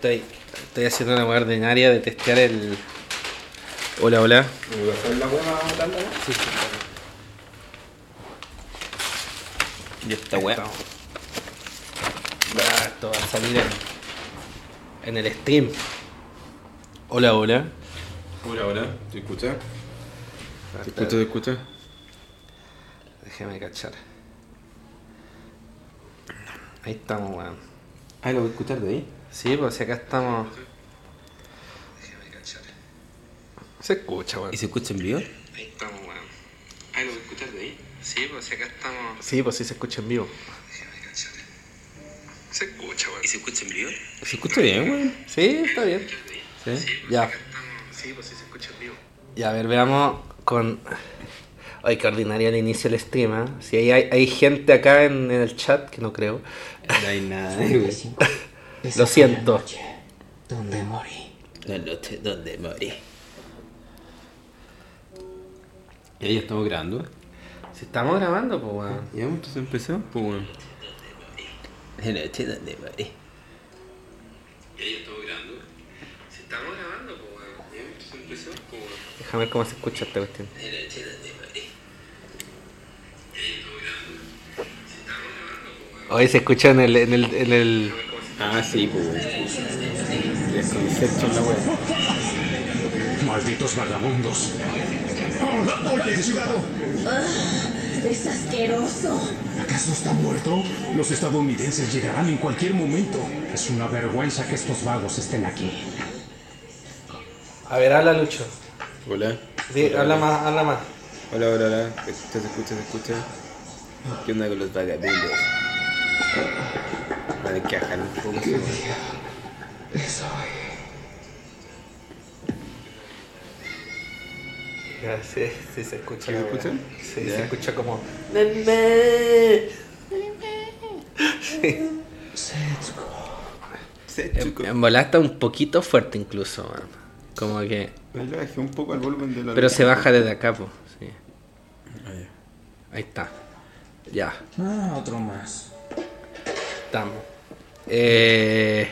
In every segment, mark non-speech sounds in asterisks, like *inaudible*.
estoy, estoy haciendo una hueá ordinaria de testear el. Hola, hola. Sí, sí, Y esta weá. Ah, Esto va a salir en, en el stream. Hola, hola. Hola, hola. ¿Te escuchas? ¿Te escuchas? ¿Te escuchas? Déjame cachar. Ahí estamos, weón. Ah, ¿lo voy a escuchar de ahí? Sí, pues si acá estamos. Déjame cachar. Se escucha, weón. ¿Y se escucha en vivo? Ahí estamos, weón. Ah, ¿lo escuchar de ahí? Sí, pues si acá estamos. Sí, pues sí se escucha en vivo. Se escucha, weón. ¿Y se escucha en vivo? Se escucha bien, weón. Sí, está bien. Sí. Ya. Sí, pues sí se escucha en vivo. Ya, a ver, veamos con. Ay, qué ordinaria el inicio del stream, ¿eh? Si hay, hay, hay gente acá en, en el chat, que no creo. No hay nada, güey. *laughs* Lo siento. Donde morí. La noche donde morí. Y ahí estamos grabando. Si estamos grabando, pues, weón. Ya, entonces empezamos, pues, weón. La noche donde morí. Y ahí estamos grabando. Si estamos grabando, pues, weón. Ya, entonces empezamos, pues, weón. Déjame ver cómo se escucha esta cuestión. La noche donde morí. Hoy se escucha en el. En el, en el... Ah, sí, pues. Desconcepto en la web. Malditos vagabundos. ¡Oye, cuidado! Es asqueroso. ¿Acaso está muerto? Los estadounidenses llegarán en cualquier momento. Es una vergüenza que estos vagos estén aquí. A ver, habla Lucho. Hola. Sí, Hola, habla hola. más, habla más. Hola, hola, hola. ¿Se escucha, se escucha, se escucha? ¿Qué onda con los vagabundos? A ver, que ajan un poco. sí, weón. Ya, sí, sí se escucha. ¿Sí la se weá. escucha? Sí, Ya. se escucha como. Se En, en volada está un poquito fuerte incluso, weón. Como que. Le bajé un poco el volumen de la Pero se baja desde acá, pues. Sí. Ah. Ahí está. Ya, Ah, otro más. Estamos. Eh.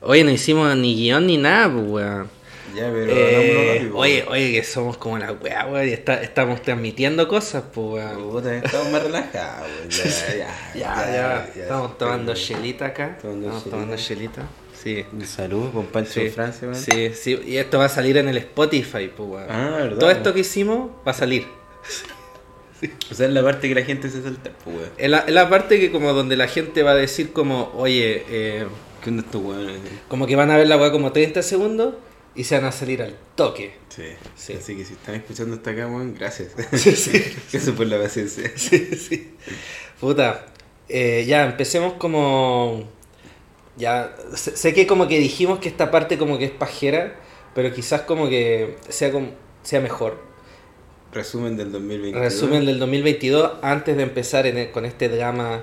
Oye, no hicimos ni guion ni nada, pues, weón. Ya, pero Eh, rápido. oye, oye, que somos como la weá, weón. Y está- estamos transmitiendo cosas, pues, weón. Puta, estamos más relajados, weón. Ya, *laughs* ya, Ya, ya, estamos tomando chelita acá. Tomando Estamos tomando chelita. Sí. Un saludo con Pancho Sí, Francia, weón. sí, sí, y esto va a salir en el Spotify, pues, weón. Ah, verdad. Todo esto que hicimos va a salir. O sea, es la parte que la gente se salta, pues, weón. Es la, es la parte que como donde la gente va a decir como, oye, eh, ¿Qué onda estos weones? como que van a ver la weá como 30 segundos y se van a salir al toque. Sí. Sí. Así que si están escuchando hasta acá, weón, gracias. *laughs* Sí, sí. *laughs* Gracias por la paciencia. *laughs* Sí, sí. Puta, eh, ya empecemos como... Ya, sé, sé que como que dijimos que esta parte como que es pajera, pero quizás como que sea, como, sea mejor. Resumen del 2022. Resumen del 2022 antes de empezar en el- con este drama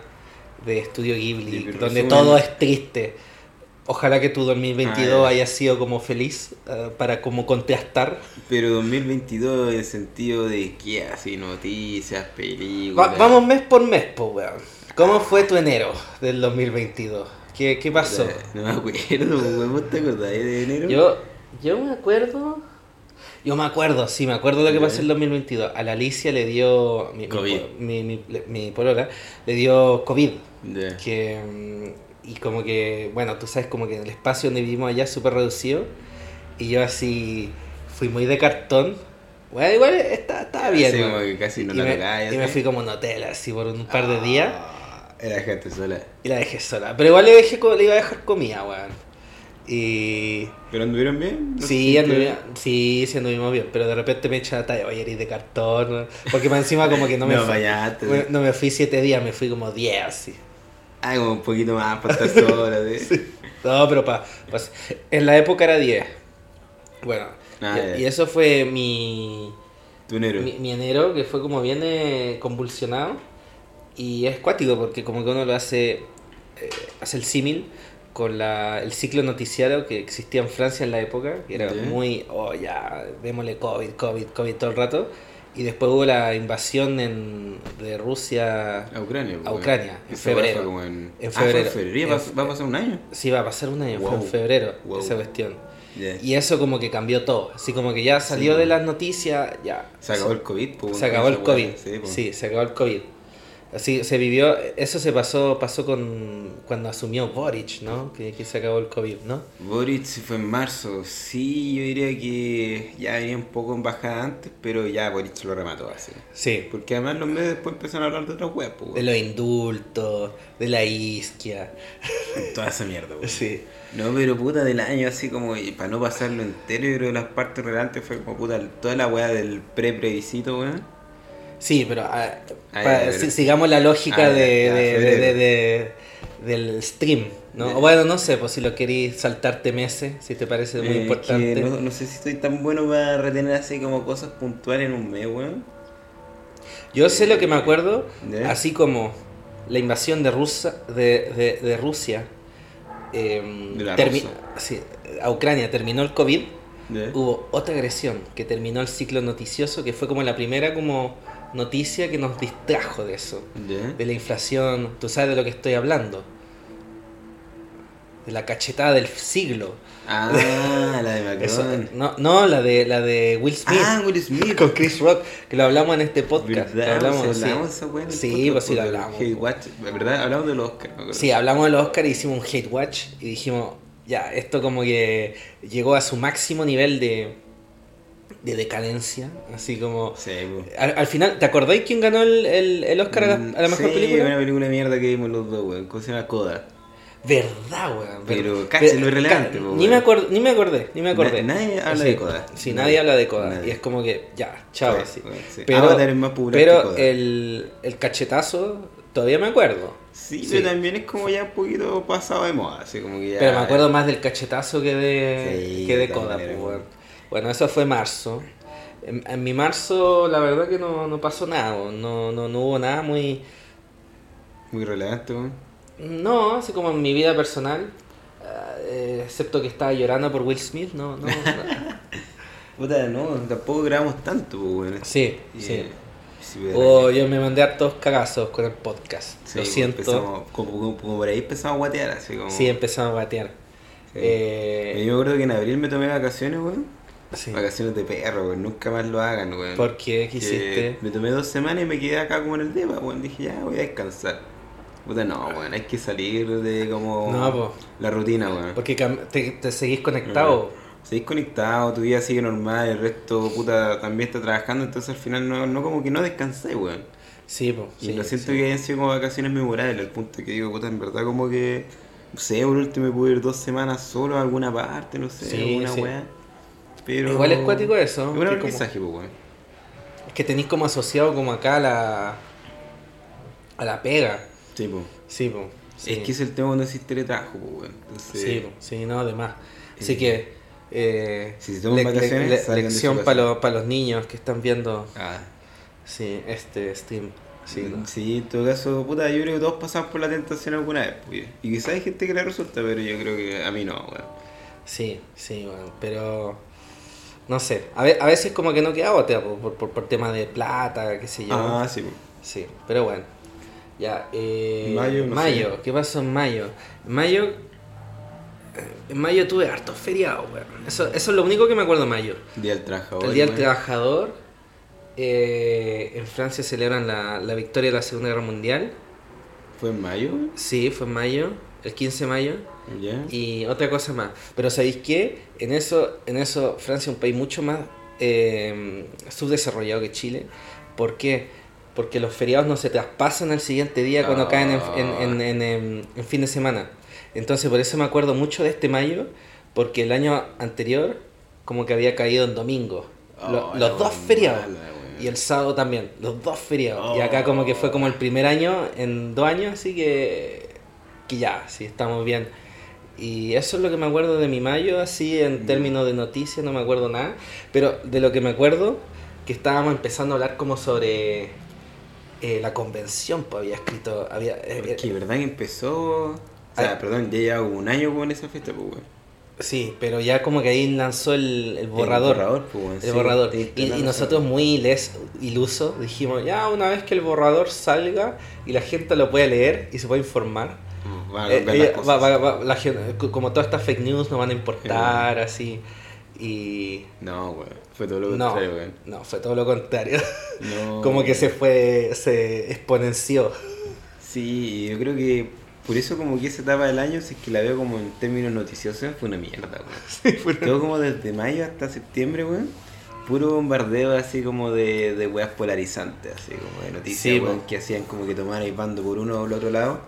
de Estudio Ghibli, donde resumen- todo es triste. Ojalá que tu 2022 Ah, ya. haya sido como feliz eh, para como contrastar. Pero 2022 en el sentido de que así noticias, películas. Va- vamos mes por mes, pues, weón. ¿Cómo fue tu enero del 2022? ¿Qué, qué pasó? No me acuerdo, weón. ¿Vos te acordás de enero? Yo, yo me acuerdo. Yo me acuerdo, sí, me acuerdo lo que pasó en el 2022. A la Alicia le dio. Mi, mi COVID. Mi, mi, mi polola le dio COVID. Ya. Que, mm, y como que, bueno, tú sabes, como que el espacio donde vivimos allá es súper reducido. Y yo así fui muy de cartón. Bueno, igual está- estaba bien. Así weón. como que casi no y, la me, tocáis, y me fui como Nutella, así por un par de días. Ah, Era gente sola. Y la dejé sola. Pero igual le, dejé, le iba a dejar comida, weón. Y. ¿Pero anduvieron bien? ¿No Sí, anduvimos, sí, sí anduvimos bien, pero de repente me echa la talla, oye, eres de cartón, porque más encima como que no me No fui, bañaste. bueno, no me fui siete días, me fui como diez así. Ah, como un poquito más para estar sola, ¿sí? *laughs* No, pero pa, pues, en la época era 10. Bueno, Ah, y, eso fue mi, Tu enero. mi, mi enero, que fue como bien eh, convulsionado. Y es cuático, porque como que uno lo hace, eh, hace el símil con la, el ciclo noticiario que existía en Francia en la época, que era muy, oh ya, démosle COVID, COVID, COVID todo el rato. Y después hubo la invasión en, de Rusia. A Ucrania. A. Ucrania, en febrero. fue como en... En Ah, fue febrero. en febrero. ¿Va, va a pasar un año? Sí, va a pasar un año, fue Wow. en febrero Wow. esa cuestión. Ya. Y eso como que cambió todo. Así como que ya salió Sí, de las noticias, ya. Se acabó el COVID. pues, Se acabó el. COVID. Sí, pues. Sí, se acabó el COVID. Así se vivió, eso se pasó pasó con cuando asumió Boric, ¿no? Que, que se acabó el COVID, ¿no? Boric fue en marzo. Sí, yo diría que ya venía un poco en bajada antes, pero ya Boric lo remató así. Sí. Porque además los medios después empezaron a hablar de otras weas, pues. De los indultos, de la isquia. *laughs* Toda esa mierda, weón. Sí. No, pero puta del año, así como, para no pasarlo entero, yo creo que las partes relevantes fue como puta, toda la weá del pre-previsito, weón. Sí, pero ah, si- pero- sigamos la lógica de, del stream, ¿no? O bueno, no sé, pues si lo queréis saltarte meses, si te parece muy Eh, importante. que no, no sé si estoy tan bueno para retener así como cosas puntuales en un mes, weón. Yo sé lo que me acuerdo, así como la invasión de, Rusia, de, Rusia em, De la termi- Rusia. sí, a Ucrania terminó el COVID, hubo otra agresión que terminó el ciclo noticioso, que fue como la primera como noticia que nos distrajo de eso, de la inflación, tú sabes de lo que estoy hablando, de la cachetada del siglo. Ah, la de *laughs* Macron. Eso, no, no, la de la de Will Smith. ah, Will Smith. *laughs* con Chris Rock, que lo hablamos en este podcast. que ¿Verdad? hablamos, Sí, sí. hablamos podcast, pues sí lo del hablamos. Hate Watch. ¿Verdad? Hablamos de los Oscar, me. Sí, hablamos del Oscar y hicimos un hate watch y dijimos, ya, esto como que llegó a su máximo nivel de, de decadencia, así como... Sí, pues. Al, al final, ¿te acordáis quién ganó el, el, el Oscar a la, a la mejor sí, película? una película de mierda que vimos los dos, weón. ¿Cómo se llama? Coda. Verdad, weón. Pero, ver- lo irrelevante, ca- po, Ni weón. me, acordé, ni me acordé, ni me acordé. Na- nadie habla Sí, de Coda. Sí, Nadie. nadie habla de Coda. Nadie. Y es como que, ya, chao, Sí, así. weón, sí. Pero, más pero el, el cachetazo, todavía me acuerdo. Sí, Sí. pero también es como ya un poquito pasado de moda, así como que ya... Pero me acuerdo más del cachetazo que de, Sí, que de Coda. pues, weón. weón. Bueno, eso fue marzo. En, en mi marzo, la verdad que no, no pasó nada. No, no, no hubo nada muy. Muy relevante, weón. No, así como en mi vida personal. eh, excepto que estaba llorando por Will Smith, no, no. no. *laughs* Puta, no, tampoco grabamos tanto, weón. Sí, sí. si hubiera- O yo me mandé hartos cagazos con el podcast. Sí, Lo pues, siento. como, como- como por ahí empezamos a guatear, así como... Sí, empezamos a batear. Sí. Eh, Yo me acuerdo que en abril me tomé vacaciones, weón. Sí. Vacaciones de perro. Nunca más lo hagan, weón. ¿Por qué? ¿Qué Que hiciste? Me tomé dos semanas y me quedé acá como en el depa, weón. Dije, ya, voy a descansar. Puta, no, weón. Hay que salir de como... No, po. La rutina, weón. Porque te, te seguís conectado. Seguís conectado, tu vida sigue normal, el resto, puta, también está trabajando, entonces al final no, no como que no descansé, weón. Sí, pues. Y lo siento que hayan sido como vacaciones memorables, al punto que digo, puta, en verdad como que, no sé, por último me pude ir dos semanas solo a alguna parte, no sé, Sí, alguna weá. Pero... Igual es cuático eso, Es un como- aprendizaje, pues. Es que tenéis como asociado como acá a la. a la pega. Sí, pues. Sí, pues. Sí. Es que es el tema cuando existe teletrabajo, pues, weón. Entonces, Sí, po, sí, no, además. Así Eh, que. eh, si se toman vacaciones, su lección para los, niños que están viendo Ah, sí, este stream. Sí, ¿no? sí, en todo caso, puta, yo creo que todos pasamos por la tentación alguna vez, pues. Y quizás hay gente que le resulta, pero yo creo que a mí no, weón. sí, sí, bueno, pero. No sé, a, ve- a veces como que no queda otra po, por, por, por tema de plata, qué sé yo. Ah, sí. Sí, pero bueno. Ya, eh, Mayo, no mayo, sé. ¿qué pasó en mayo? En mayo, eh, en mayo tuve hartos feriados, weón. Eso, eso es lo único que me acuerdo de mayo. Día del Trabajador. El Día del. Trabajador, eh, en Francia celebran la, la victoria de la Segunda Guerra Mundial. ¿Fue en mayo? Sí, fue en mayo, el 15 de mayo. Y otra cosa más. Pero ¿sabéis qué? En eso, en eso Francia es un país mucho más eh, subdesarrollado que Chile. ¿Por qué? Porque los feriados no se traspasan al siguiente día cuando Ah. caen en, en- en- en- en- en fin de semana. Entonces por eso me acuerdo mucho de este mayo, porque el año anterior como que había caído en domingo. Oh, los dos feriados. Y el sábado también, los dos feriados. Y Oh. acá como que fue como el primer año en dos años, así que, que ya, sí, estamos bien. Y eso es lo que me acuerdo de mi mayo, así Mm. en términos de noticias, no me acuerdo nada. Pero de lo que me acuerdo, que estábamos empezando a hablar como sobre eh, la convención, pues había escrito, había... eh, eh, verdad que empezó. O sea, Ah. perdón, ya lleva un año con esa fiesta, pues, weón. Sí, pero ya como que ahí lanzó el, el borrador. El borrador, pues, El sí, borrador. Y, y nosotros muy ilusos dijimos, ya una vez que el borrador salga y la gente lo pueda leer y se pueda informar, Va a eh, cambiar ella- las cosas. va- va- la gente- como todas estas fake news no van a importar, así. Y No, weón. Fue todo lo contrario, weón. no, fue todo lo contrario. No, *laughs* como que se fue, se exponenció. Sí, yo creo que por eso como que esa etapa del año, si es que la veo como en términos noticiosos, fue una mierda, weón. *laughs* Todo como desde mayo hasta septiembre, weón. Puro bombardeo así como de, de weas polarizantes, así como de noticias, Sí, weón, que hacían como que tomaran el bando por uno o el otro lado.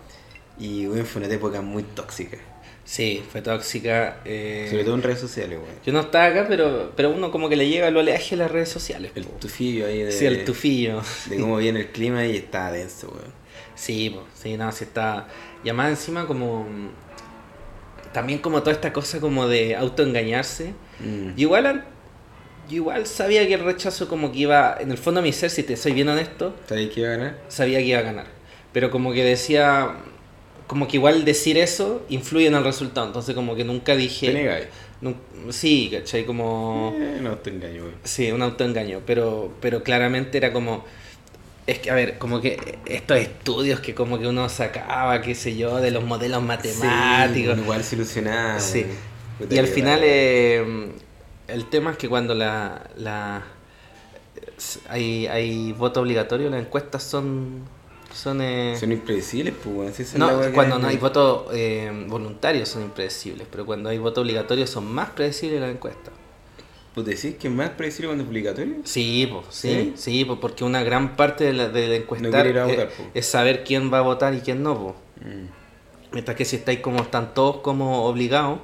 Y weón, fue una época muy tóxica. Sí, fue tóxica. eh, Sobre todo en redes sociales, weón. Yo no estaba acá, pero, pero uno como que le llega el oleaje de las redes sociales. El po. tufillo ahí de, Sí, el tufillo. de cómo viene el clima y está denso, weón. Sí, po, sí, no, sí está. Y además encima como. También como toda esta cosa como de autoengañarse. Mm. Yo igual, yo igual sabía que el rechazo como que iba. En el fondo de mi ser, si te soy bien honesto, ¿Sabéis qué iba a ganar? sabía que iba a ganar. Pero como que decía. Como que igual decir eso influye en el resultado. Entonces como que nunca dije. Te sí, ¿cachai? Como. Eh, no te engaño, weón. Sí, un autoengaño, pero, pero claramente era como... Es que, a ver, como que estos estudios que como que uno sacaba, qué sé yo, de los modelos matemáticos. Sí, igual se ilusionaba. Sí. y al final eh, el tema es que cuando la, la hay, hay voto obligatorio, las encuestas son... son, eh, Son impredecibles, pues. Si no, cuando no hay weón. voto eh, voluntario son impredecibles, pero cuando hay voto obligatorio son más predecibles las encuestas. ¿Pues decís que es más predecible cuando es obligatorio? Sí, pues, sí, ¿Sí? sí, pues porque una gran parte de la, de la encuestar es, saber quién va a votar y quién no, pues. Mm. Mientras que si estáis como están todos como obligados,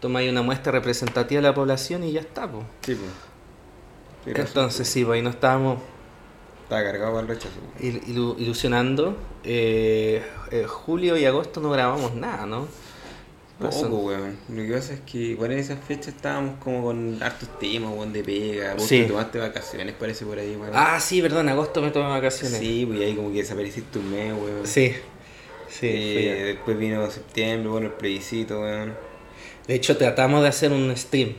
tomáis una muestra representativa de la población y ya está, pues. Sí, pues. Razón, Entonces sí, pues ahí nos estábamos. Estaba cargado para el rechazo. il- ilu- ilusionando. Eh, eh, julio y agosto no grabamos nada, ¿no? Poco, weón. Lo que pasa es que igual en esas fechas estábamos como con hartos temas, weón, de pega. Vos Sí. te tomaste vacaciones, parece, por ahí, weón. Ah, sí, perdón, en agosto me tomé vacaciones. Sí, pues ahí como que desapareciste un mes, weón. sí. Sí, Eh, después vino septiembre, bueno, el plebiscito, weón. De hecho, tratamos de hacer un stream.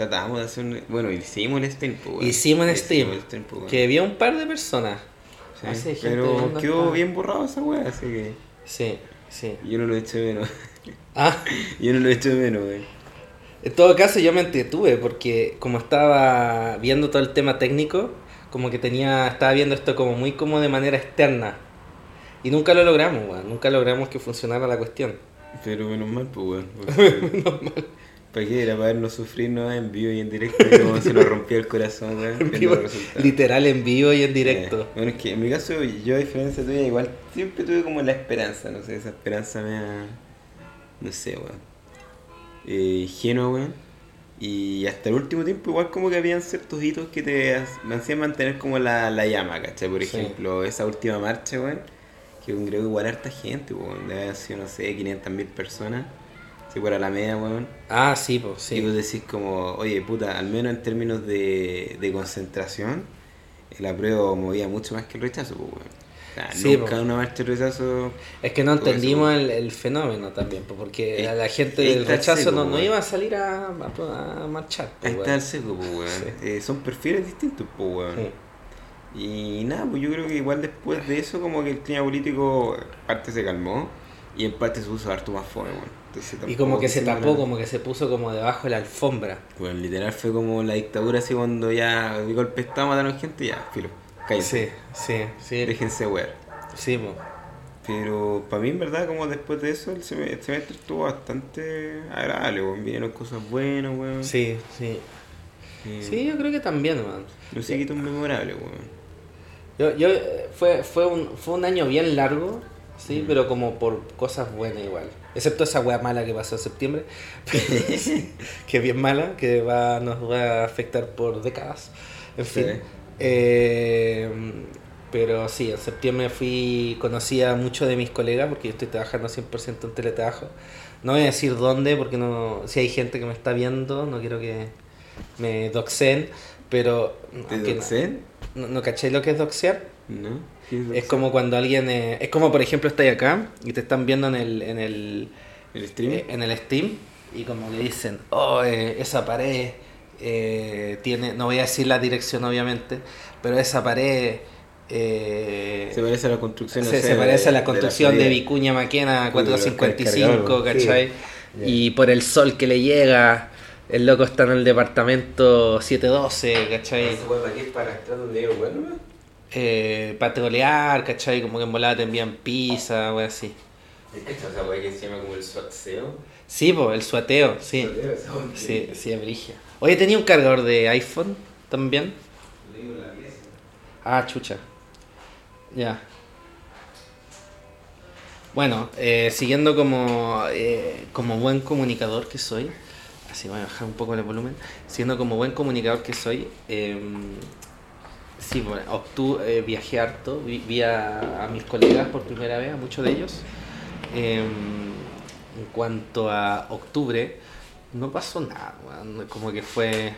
Tratábamos de hacer un... Bueno, hicimos el stream, pues. Hicimos un stream. el stream, pues. Que vio un par de personas. Sí, Ah, sí, pero quedó acá. bien borrado esa weá, así que Sí, sí. yo no lo eché de menos. Ah, *laughs* yo no lo eché de menos, weón. en todo caso yo me entretuve porque como estaba viendo todo el tema técnico, como que tenía, estaba viendo esto como muy como de manera externa. Y nunca lo logramos, weón. Nunca logramos que funcionara la cuestión. Pero menos mal, pues, weón. *laughs* porque- ¿Para qué? Era para vernos sufrir ¿no? en vivo y en directo. y cómo se nos rompió el corazón, weón. *laughs* En vivo, literal en vivo y en directo. Eh, bueno, es que en mi caso, yo a diferencia tuya, igual siempre tuve como la esperanza, no sé, esa esperanza me ha... No sé, weón. Eh, ingenua, weón. Y hasta el último tiempo igual como que habían ciertos hitos que te hacían mantener como la, la llama, ¿cachai? Por Sí. ejemplo, esa última marcha, weón, que congregó igual harta gente, weón. Debe haber sido, no sé, 500 mil personas. Si fuera la media, weón. Ah, sí, pues Y sí. vos decís como, oye, puta, al menos en términos de, de concentración, el apruebo movía mucho más que el rechazo, pues, weón. O sea, Sí, nunca po. una marcha de rechazo... Es que no entendimos po. el, el fenómeno también, pues, porque Ahí- la, gente del rechazo seco, no, iba a salir a, a- a marchar. pues, Ahí está el seco, weón. Sí. Eh, son perfiles distintos, pues, weón. Sí. Y nada, pues yo creo que igual después de eso como que el clima político en parte se calmó y en parte se puso harto más fome, weón. Y como que se tapó, nada. como que se puso como debajo de la alfombra. Bueno, literal fue como la dictadura así cuando ya de golpe estaba mataron gente, ya, filo, cállense. Sí, sí, sí. Déjense wear. Sí, po. Pero para mí, en verdad, como después de eso, el sem- el semestre estuvo bastante agradable, weón. Vinieron cosas buenas, weón. sí, sí. Sí, yo creo que también, man. No sé, qué memorable, weón. Yo, yo, eh, fue, fue, un, fue un año bien largo, sí, Mm. pero como por cosas buenas igual. Excepto esa wea mala que pasó en septiembre, *laughs* que es bien mala, que va, nos va a afectar por décadas. En Sí. fin. Eh, pero sí, en septiembre fui, conocí a muchos de mis colegas, porque yo estoy trabajando 100% en teletrabajo. No voy a decir dónde, porque no si hay gente que me está viendo, no quiero que me doxen, pero... ¿Te aunque no- doxen? ¿No, no caché lo que es doxear? ¿No? ¿Qué es como cuando alguien... eh, es como, por ejemplo, estás acá y te están viendo en el, en el, ¿El streaming? eh, en el Steam y como que dicen, oh, eh, esa pared eh, tiene, no voy a decir la dirección obviamente, pero esa pared eh, Se parece a la construcción. se, se parece a la de construcción de, salida. Vicuña Maquena Sí, de los 455, cargadores, ¿cachai? sí. Y por el sol que le llega, el loco está en el departamento 712, ¿cachai? Aquí es para estar donde yo, weón, ¿no? Eh, para trolear, ¿cachai? Como que en volada te envían pizza, o así. ¿Es que esa weá que se llama como el SWATseo? Sí, pues, el suateo, sí. Suateo. Sí, sí, es brigia. Oye, tenía un cargador de iPhone también. Ah, chucha. Ya. Bueno, eh, siguiendo como, eh, como buen comunicador que soy, así voy a bajar un poco el volumen, siendo como buen comunicador que soy, eh, sí, bueno, obtu- eh, viajé harto, vi, vi a, a mis colegas por primera vez, a muchos de ellos. Eh, en cuanto a octubre, no pasó nada, como que fue...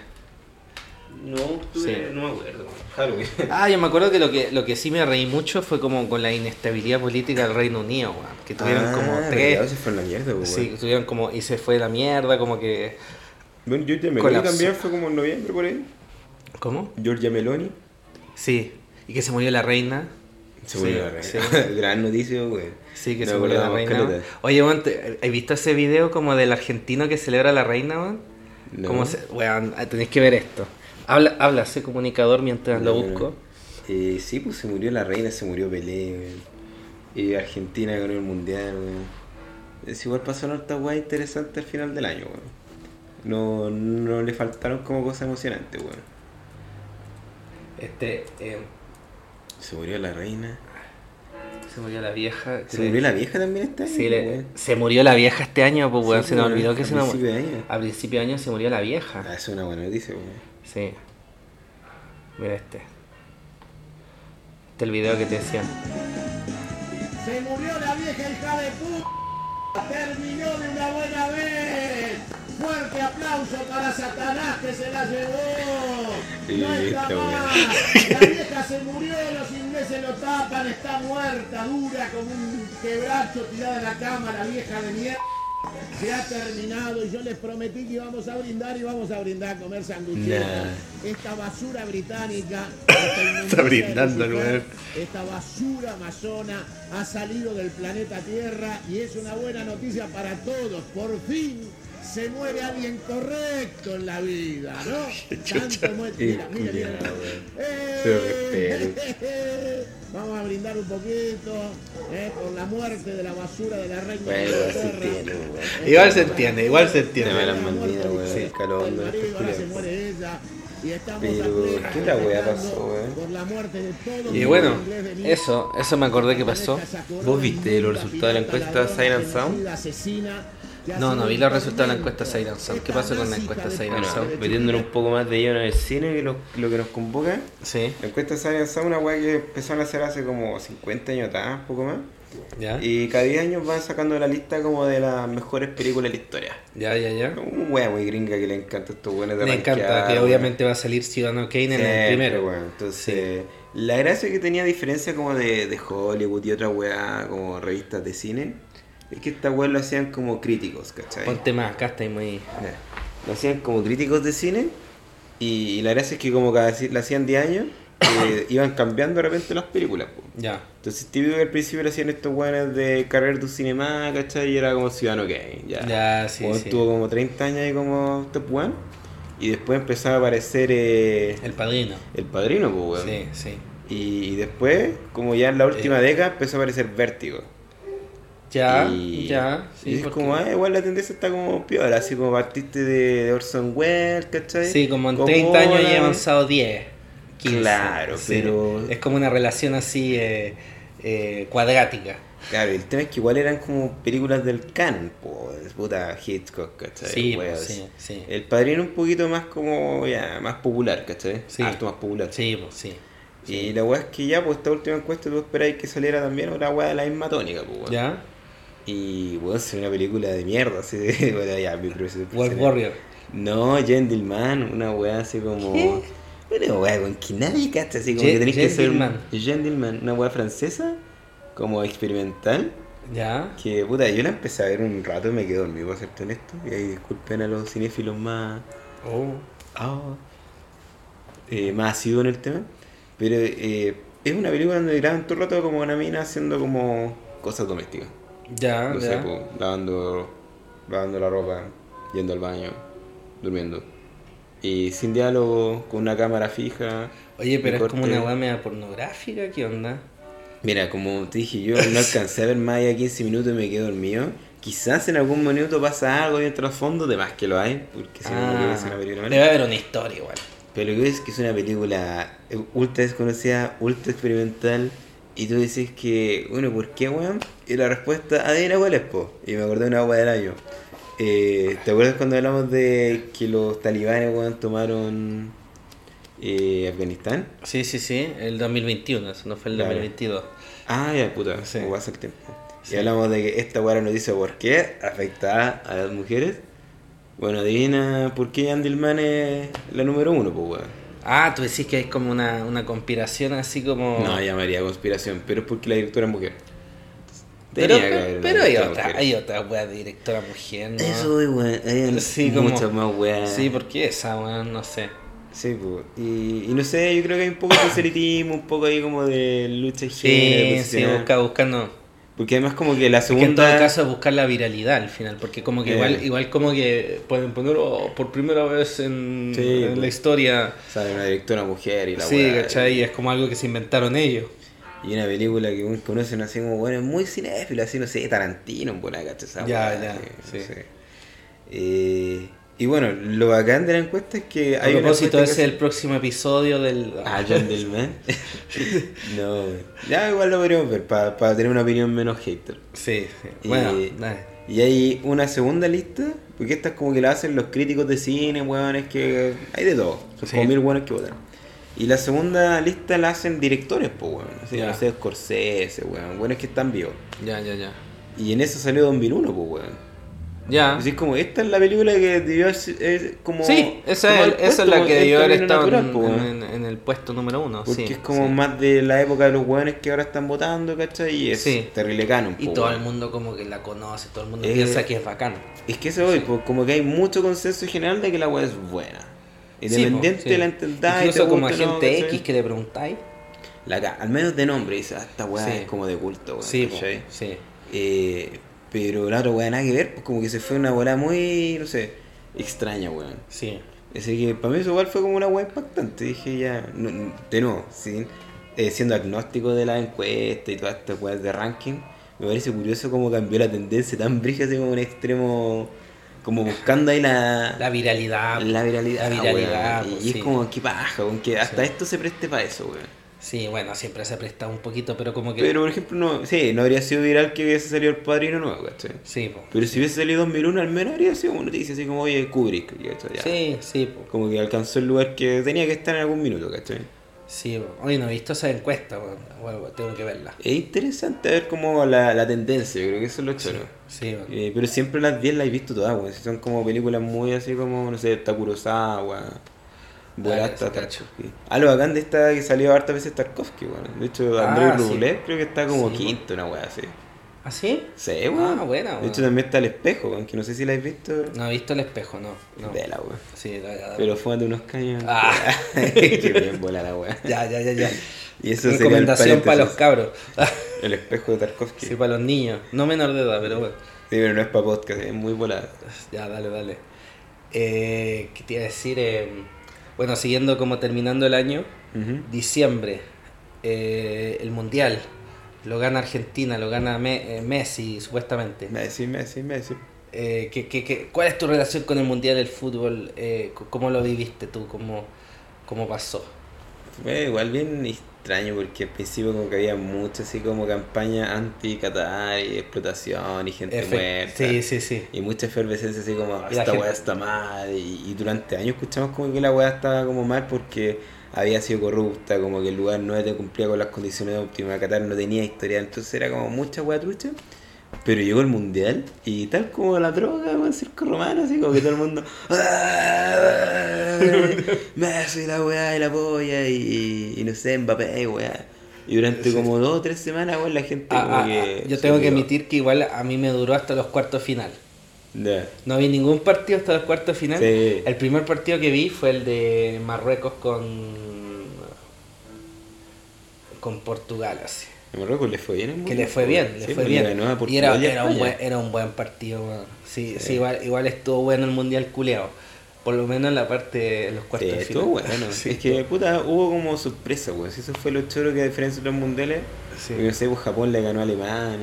No, octubre, Sí. no me acuerdo. Halloween. *laughs* Ah, yo me acuerdo que lo que lo que sí me reí mucho fue como con la inestabilidad política del Reino Unido, weón. Que tuvieron Ah, como tres. se fue en la mierda, pues, Sí, tuvieron como. Y se fue la mierda, como que. Bueno, Colapsó. también fue como en noviembre por ahí. ¿Cómo? Giorgia Meloni. Sí. Y que se murió la reina. Se Sí, murió la reina. sí. *laughs* Gran noticia, güey. Sí, que se murió la reina. Oye, te- ¿has visto ese video como del argentino que celebra a la reina, weón? No. Como se, weón, tenéis que ver esto. Habla, habla ese comunicador mientras lo No, no, busco. Eh, sí, pues se murió la reina, se murió Pelé. Y Argentina ganó el mundial, güey. Es igual pasó una harta weá interesante al final del año, güey. No, no le faltaron como cosas emocionantes, güey. Este, eh, Se murió la reina. se murió la vieja. Se murió la vieja también este año, Sí, le- se murió la vieja este año, pues weón, Sí, se nos olvidó que a se nos principio de año. A principio de año se murió la vieja. Ah, es una buena noticia, güey. Sí. Mira este. Este es el video que te decía. Se murió la vieja hija de puta. Terminó de una buena vez. Fuerte aplauso para Satanás que se la llevó. No está está más. La vieja se murió, los ingleses lo tapan, está muerta, dura como un quebracho tirada en la cama, la vieja de mierda. Se ha terminado y yo les prometí que íbamos a brindar y vamos a brindar a comer sanguchitos. Nah. Esta basura británica. esta *laughs* Está brindando esta basura amazona ha salido del planeta Tierra y es una buena noticia para todos. Por fin se muere alguien correcto en la vida, ¿no? *laughs* Tanto muere. Mira, mira, mira. ¡Eh! Se *laughs* Vamos a brindar un poquito eh, por la muerte de la basura de la reina Bueno, de igual se Inglaterra. entiende, güey. Igual se entiende, igual se entiende. mala La weón. Isabel, El calor, el Estos ahora se muere ella. Y estamos Pero, ¿qué la weá pasó, weón? Por la muerte de todos Y bueno, eso, eso me acordé que pasó. ¿Vos viste los resultados de la encuesta Silent Sound? No, no vi los resultados de la encuesta Siren Sound. ¿Qué pasó con la encuesta Siren Bueno, Sound? metiéndonos un poco más de lleno en el cine, que lo, lo que nos convoca. Sí, La encuesta Silent Sound, una weá que empezaron a hacer hace como 50 años atrás, un poco más. ya. Y cada 10 años van sacando la lista como de las mejores películas de la historia. Ya, ya, ya. Un weá muy gringa que le encanta estos buenos de Me encanta que obviamente va a salir Ciudadano Kane en el primero. Entonces, la gracia que tenía diferencia como de, de Hollywood y otra weá, como revistas de cine, es que esta weá lo hacían como críticos, ¿cachai? Ponte más, acá está muy. Lo hacían como críticos de cine y, y la gracia es que como cada la hacían 10 años, *coughs* eh, iban cambiando de repente las películas. Ya. Entonces típico que al principio lo hacían estos weones de Carrer du Cinema, ¿cachai? Y era como Ciudadano Kane, ya. Ya, sí, Weón sí. Tuvo como 30 años ahí como top one y después empezaba a aparecer eh, El padrino. El Padrino, pues, weón. Sí, sí. Y, y después, como ya en la última Eh. década, empezó a aparecer Vértigo. Ya, y, ya. Sí, y es como, ah, igual la tendencia está como piola, así como partiste de, de Orson Welles, ¿cachai? Sí, como en 30 años ya he avanzado 10. 15. Claro, Sí. pero- Es como una relación así eh, eh, cuadrática. Claro, el tema es que igual eran como películas del canon, pues, puta Hitchcock, ¿cachai? Sí, pues, sí, sí. El Padrino un poquito más como, ya, más popular, ¿cachai? Sí. Harto más popular. Sí, pues sí. Y la weá es que ya, pues esta última encuesta tú esperáis que saliera también una weá de la misma tónica, pues. ¿Ya? Y, weón, es una película de mierda, así de, *laughs* bueno, ya, mi. World Warrior. No, Gentleman, una weá así como. Una weá con que nadie cacha, así como Gen- que tenés que ser. Gentleman. Gentleman, una weá francesa, como experimental, Ya. Que puta, yo la empecé a ver un rato y me quedé dormido, para serte honesto. Y ahí disculpen a los cinéfilos más. Oh. ah, eh, más asiduos en el tema. Pero eh, es una película donde graban todo el rato como una mina haciendo como cosas domésticas. Ya, No sé, po, lavando, lavando la ropa, yendo al baño, durmiendo. Y sin diálogo, con una cámara fija. Oye, pero es como una media pornográfica, ¿qué onda? Mira, como te dije, yo no alcancé a ver más allá de 15 minutos y me quedé dormido. Quizás en algún minuto pasa algo en trasfondo, de más que lo hay, porque si no, no es una película mala. debe haber una historia igual. Pero lo que es que es una película ultra desconocida, ultra experimental. Y tú dices que, bueno, ¿por qué, weón? Y la respuesta, adivina cuál es, po. Y me acordé de una agua del año. Eh, ¿Te acuerdas cuando hablamos de que los talibanes, weón, tomaron eh, Afganistán? Sí, sí, sí, el 2021, eso no fue el Claro. 2022. Ah, ya, puta, Sí. pasa el tiempo. Sí. Y hablamos de que esta weá nos dice por qué afecta a las mujeres. Bueno, adivina por qué Andelman es la número uno, pues, weón. Ah, tú decís que es como una, una conspiración así como... No llamaría conspiración, pero es porque la directora es mujer. pero, Tenía una pero hay otra, mujer. hay otra wea de directora mujer, ¿no? Eso es weón, hay Sí, como- muchas más weas. Sí, ¿por qué esa weón? No sé. Sí, pues. Y, y no sé, yo creo que hay un poco de *coughs* proselitismo, un poco ahí como de lucha género. Sí, sí, busca, buscando... Porque además como que la Es que en segunda... todo caso es buscar la viralidad al final, porque como que Eh. igual, igual como que pueden ponerlo por primera vez en, Sí, en pues. la historia. Sale una directora mujer y la Sí, ¿cachai? Y es como algo que se inventaron ellos. Y una película que conocen así como, bueno, es muy cinéfilo, así, no sé, Tarantino, en buena cacha esa Ya, weá, ya, no sí. sé. Eh, y bueno, lo bacán de la encuesta es que A hay una propósito, ese es que el próximo episodio del... Ah, Dillman. *laughs* no, ya igual lo podríamos ver para tener una opinión menos hater. Sí, sí. Y- Bueno, dale. Y hay una segunda lista, porque esta es como que la hacen los críticos de cine, weones, que hay de todo. Son Sí. como mil weones que votan. Y la segunda lista la hacen directores, pues, weón. Así, Ya. no sé, Scorsese, weón. Weones que están vivos. Ya, ya, ya. Y en eso salió 2001, pues, weón. Ya. Es como, esta es la película que debió es como... Sí, esa es, esa es la que debió haber estado en, weón. en- en el puesto número uno. Porque sí, es como sí. más de la época de los weones que ahora están votando, ¿cachai? Y es Sí. terrible canon, Y po, todo el mundo como que la conoce, todo el mundo Eh, piensa que es bacán. Es que eso hoy, pues como que hay mucho consenso general de que la weá es buena. Independiente de la entendáis. Incluso te como no, agente. X que le preguntáis. La al menos de nombre, dice, ah, esta weá es como de culto, weón. Sí, po, sí. Eh, pero la otra weá nada que ver, pues como que se fue una weá muy, no sé, extraña, weón. Sí. Así que para mí eso igual fue como una weá impactante. Dije ya, no, no- de nuevo, sin, eh, siendo agnóstico de la encuesta y todas estas weas de ranking, me parece curioso cómo cambió la tendencia tan brígida, así como un extremo, como buscando ahí la, La viralidad. la viralidad. La viralidad, pues, Y, sí. es como, qué paja, que hasta Sí. esto se preste para eso, weón. Sí, bueno, siempre se presta un poquito, pero como que... Pero por ejemplo, no, sí, no habría sido viral que hubiese salido el padrino nuevo, ¿cachai? Sí, po. Pero si hubiese salido 2001, al menos habría sido una noticia así como, oye, Kubrick, ¿cachai? Ya. Sí, sí, po. Como que alcanzó el lugar que tenía que estar en algún minuto, ¿cachai? Sí, po. Oye, no he visto esa encuesta. Bueno, tengo que verla. Es interesante ver como la, la tendencia, yo creo que eso es lo Sí, choro. sí, weón. Eh, pero siempre las 10 las he visto todas, weón. Son como películas muy así como, no sé, Takurosawa, Sí, Tarkovsky. Ah, lo bacán de esta que salió hartas veces Tarkovsky, weón. De hecho, Ah, Andrei sí. Rublev creo que está como Sí, quinto, una weá así. ¿Ah, sí? Sí, weón. Ah, buena, De weón. hecho, también está El Espejo, weón, que no sé si la has visto. No he visto el espejo, no. no. Vela, weón. Sí, la, la- Pero fúmate unos caños. Ah. *laughs* Qué bien bola la weá. *laughs* Ya, ya, ya, ya. Y eso Recomendación para los cabros. *laughs* El espejo de Tarkovsky. sí, para los niños. No menor de edad, pero bueno. Sí, pero no es para podcast, es muy volada. Ya, dale, dale. Eh, ¿Qué te iba a decir? Eh, bueno, siguiendo como terminando el año, diciembre, eh, el Mundial. Lo gana Argentina, lo gana Me- eh, Messi, supuestamente. Messi, Messi, Messi. Eh, ¿qué, qué, qué- cuál es tu relación con el Mundial del Fútbol? Eh, ¿Cómo lo viviste tú? ¿Cómo, cómo pasó? Fue igual bien extraño porque al principio como que había mucho así como campaña anti-Qatar y explotación y gente Efe- muerta. sí, sí, sí. Y mucha efervescencia así como, esta gente- weá está mal. Y, y durante años escuchamos como que la weá estaba como mal porque había sido corrupta, como que el lugar no te cumplía con las condiciones óptimas, Qatar no tenía historial, entonces era como mucha weá trucha. Pero llegó el mundial y tal como la droga, como el circo romano, así como que todo el mundo. ¡Ah! *laughs* Messi, la weá y la polla y, y no sé, Mbappé, weá. Y durante como dos o tres semanas, weón, la gente Ah, como ah, que... ah, yo tengo que admitir que igual a mí me duró hasta los cuartos final. No vi ningún partido hasta los cuartos final. Sí. El primer partido que vi fue el de Marruecos con con Portugal así. A Marruecos le fue bien en Que le fue bien, le Sí, fue bien. y era, un buen, era un buen partido, weón. Sí, sí, igual, igual estuvo bueno el mundial culeado. Por lo menos en la parte de los cuartos de final. estuvo bueno. *laughs* Es que, puta, hubo como sorpresa, weón. Si eso fue lo choro que a diferencia de los mundiales, Sí. porque, no sé, pues Japón le ganó a Alemania.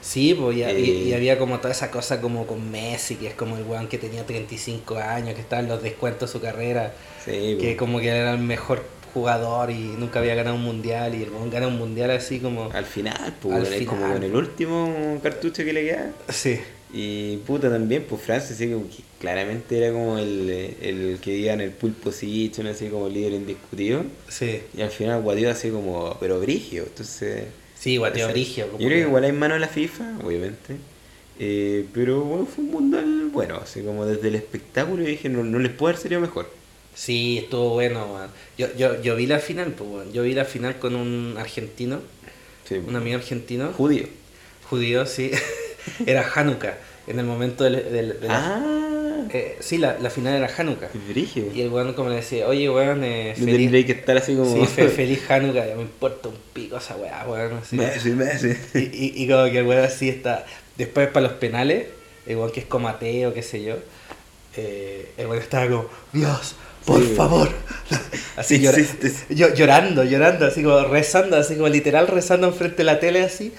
Sí, pues y, y- Eh. y había como toda esa cosa como con Messi, que es como el weón que tenía 35 años, que estaba en los descuentos de su carrera, Sí, que pues. como que era el mejor jugador y nunca había ganado un mundial, y el weón gana un mundial así como... Al final, pues, Al como con el último cartucho que le queda. Sí, Y puta también, pues Francia sí como que claramente era como el, el que en el pool position, así como líder indiscutido. sí, Y al final guateó así como, pero brigio. Entonces, sí, guateo brigio. yo creo que que- igual hay mano a la FIFA, obviamente. Eh, pero bueno, fue un mundial bueno, así como desde el espectáculo dije, no, no les puede haber salido mejor. Sí, estuvo bueno, weón. Yo, yo, yo vi la final, pues, weón. Yo vi la final con un argentino, Sí. un amigo argentino, Judío. judío, sí. *laughs* Era Hanukkah, en el momento del... Ah, eh, sí, la, la final era Hanukkah. Y el weón como le decía, oye weón, eh, feliz, que estar así como... sí, fe- *laughs* feliz Hanukkah, ya me importa un pico esa weá, weón. así. Messi, Messi. Y, y, y como que el weón así está. Después para los penales, el weón que es como ateo, qué sé yo, eh, el weón estaba como, Dios, por Sí. favor. *laughs* Así Sí yo- llorando, llorando, así como rezando, así como literal rezando enfrente de la tele así.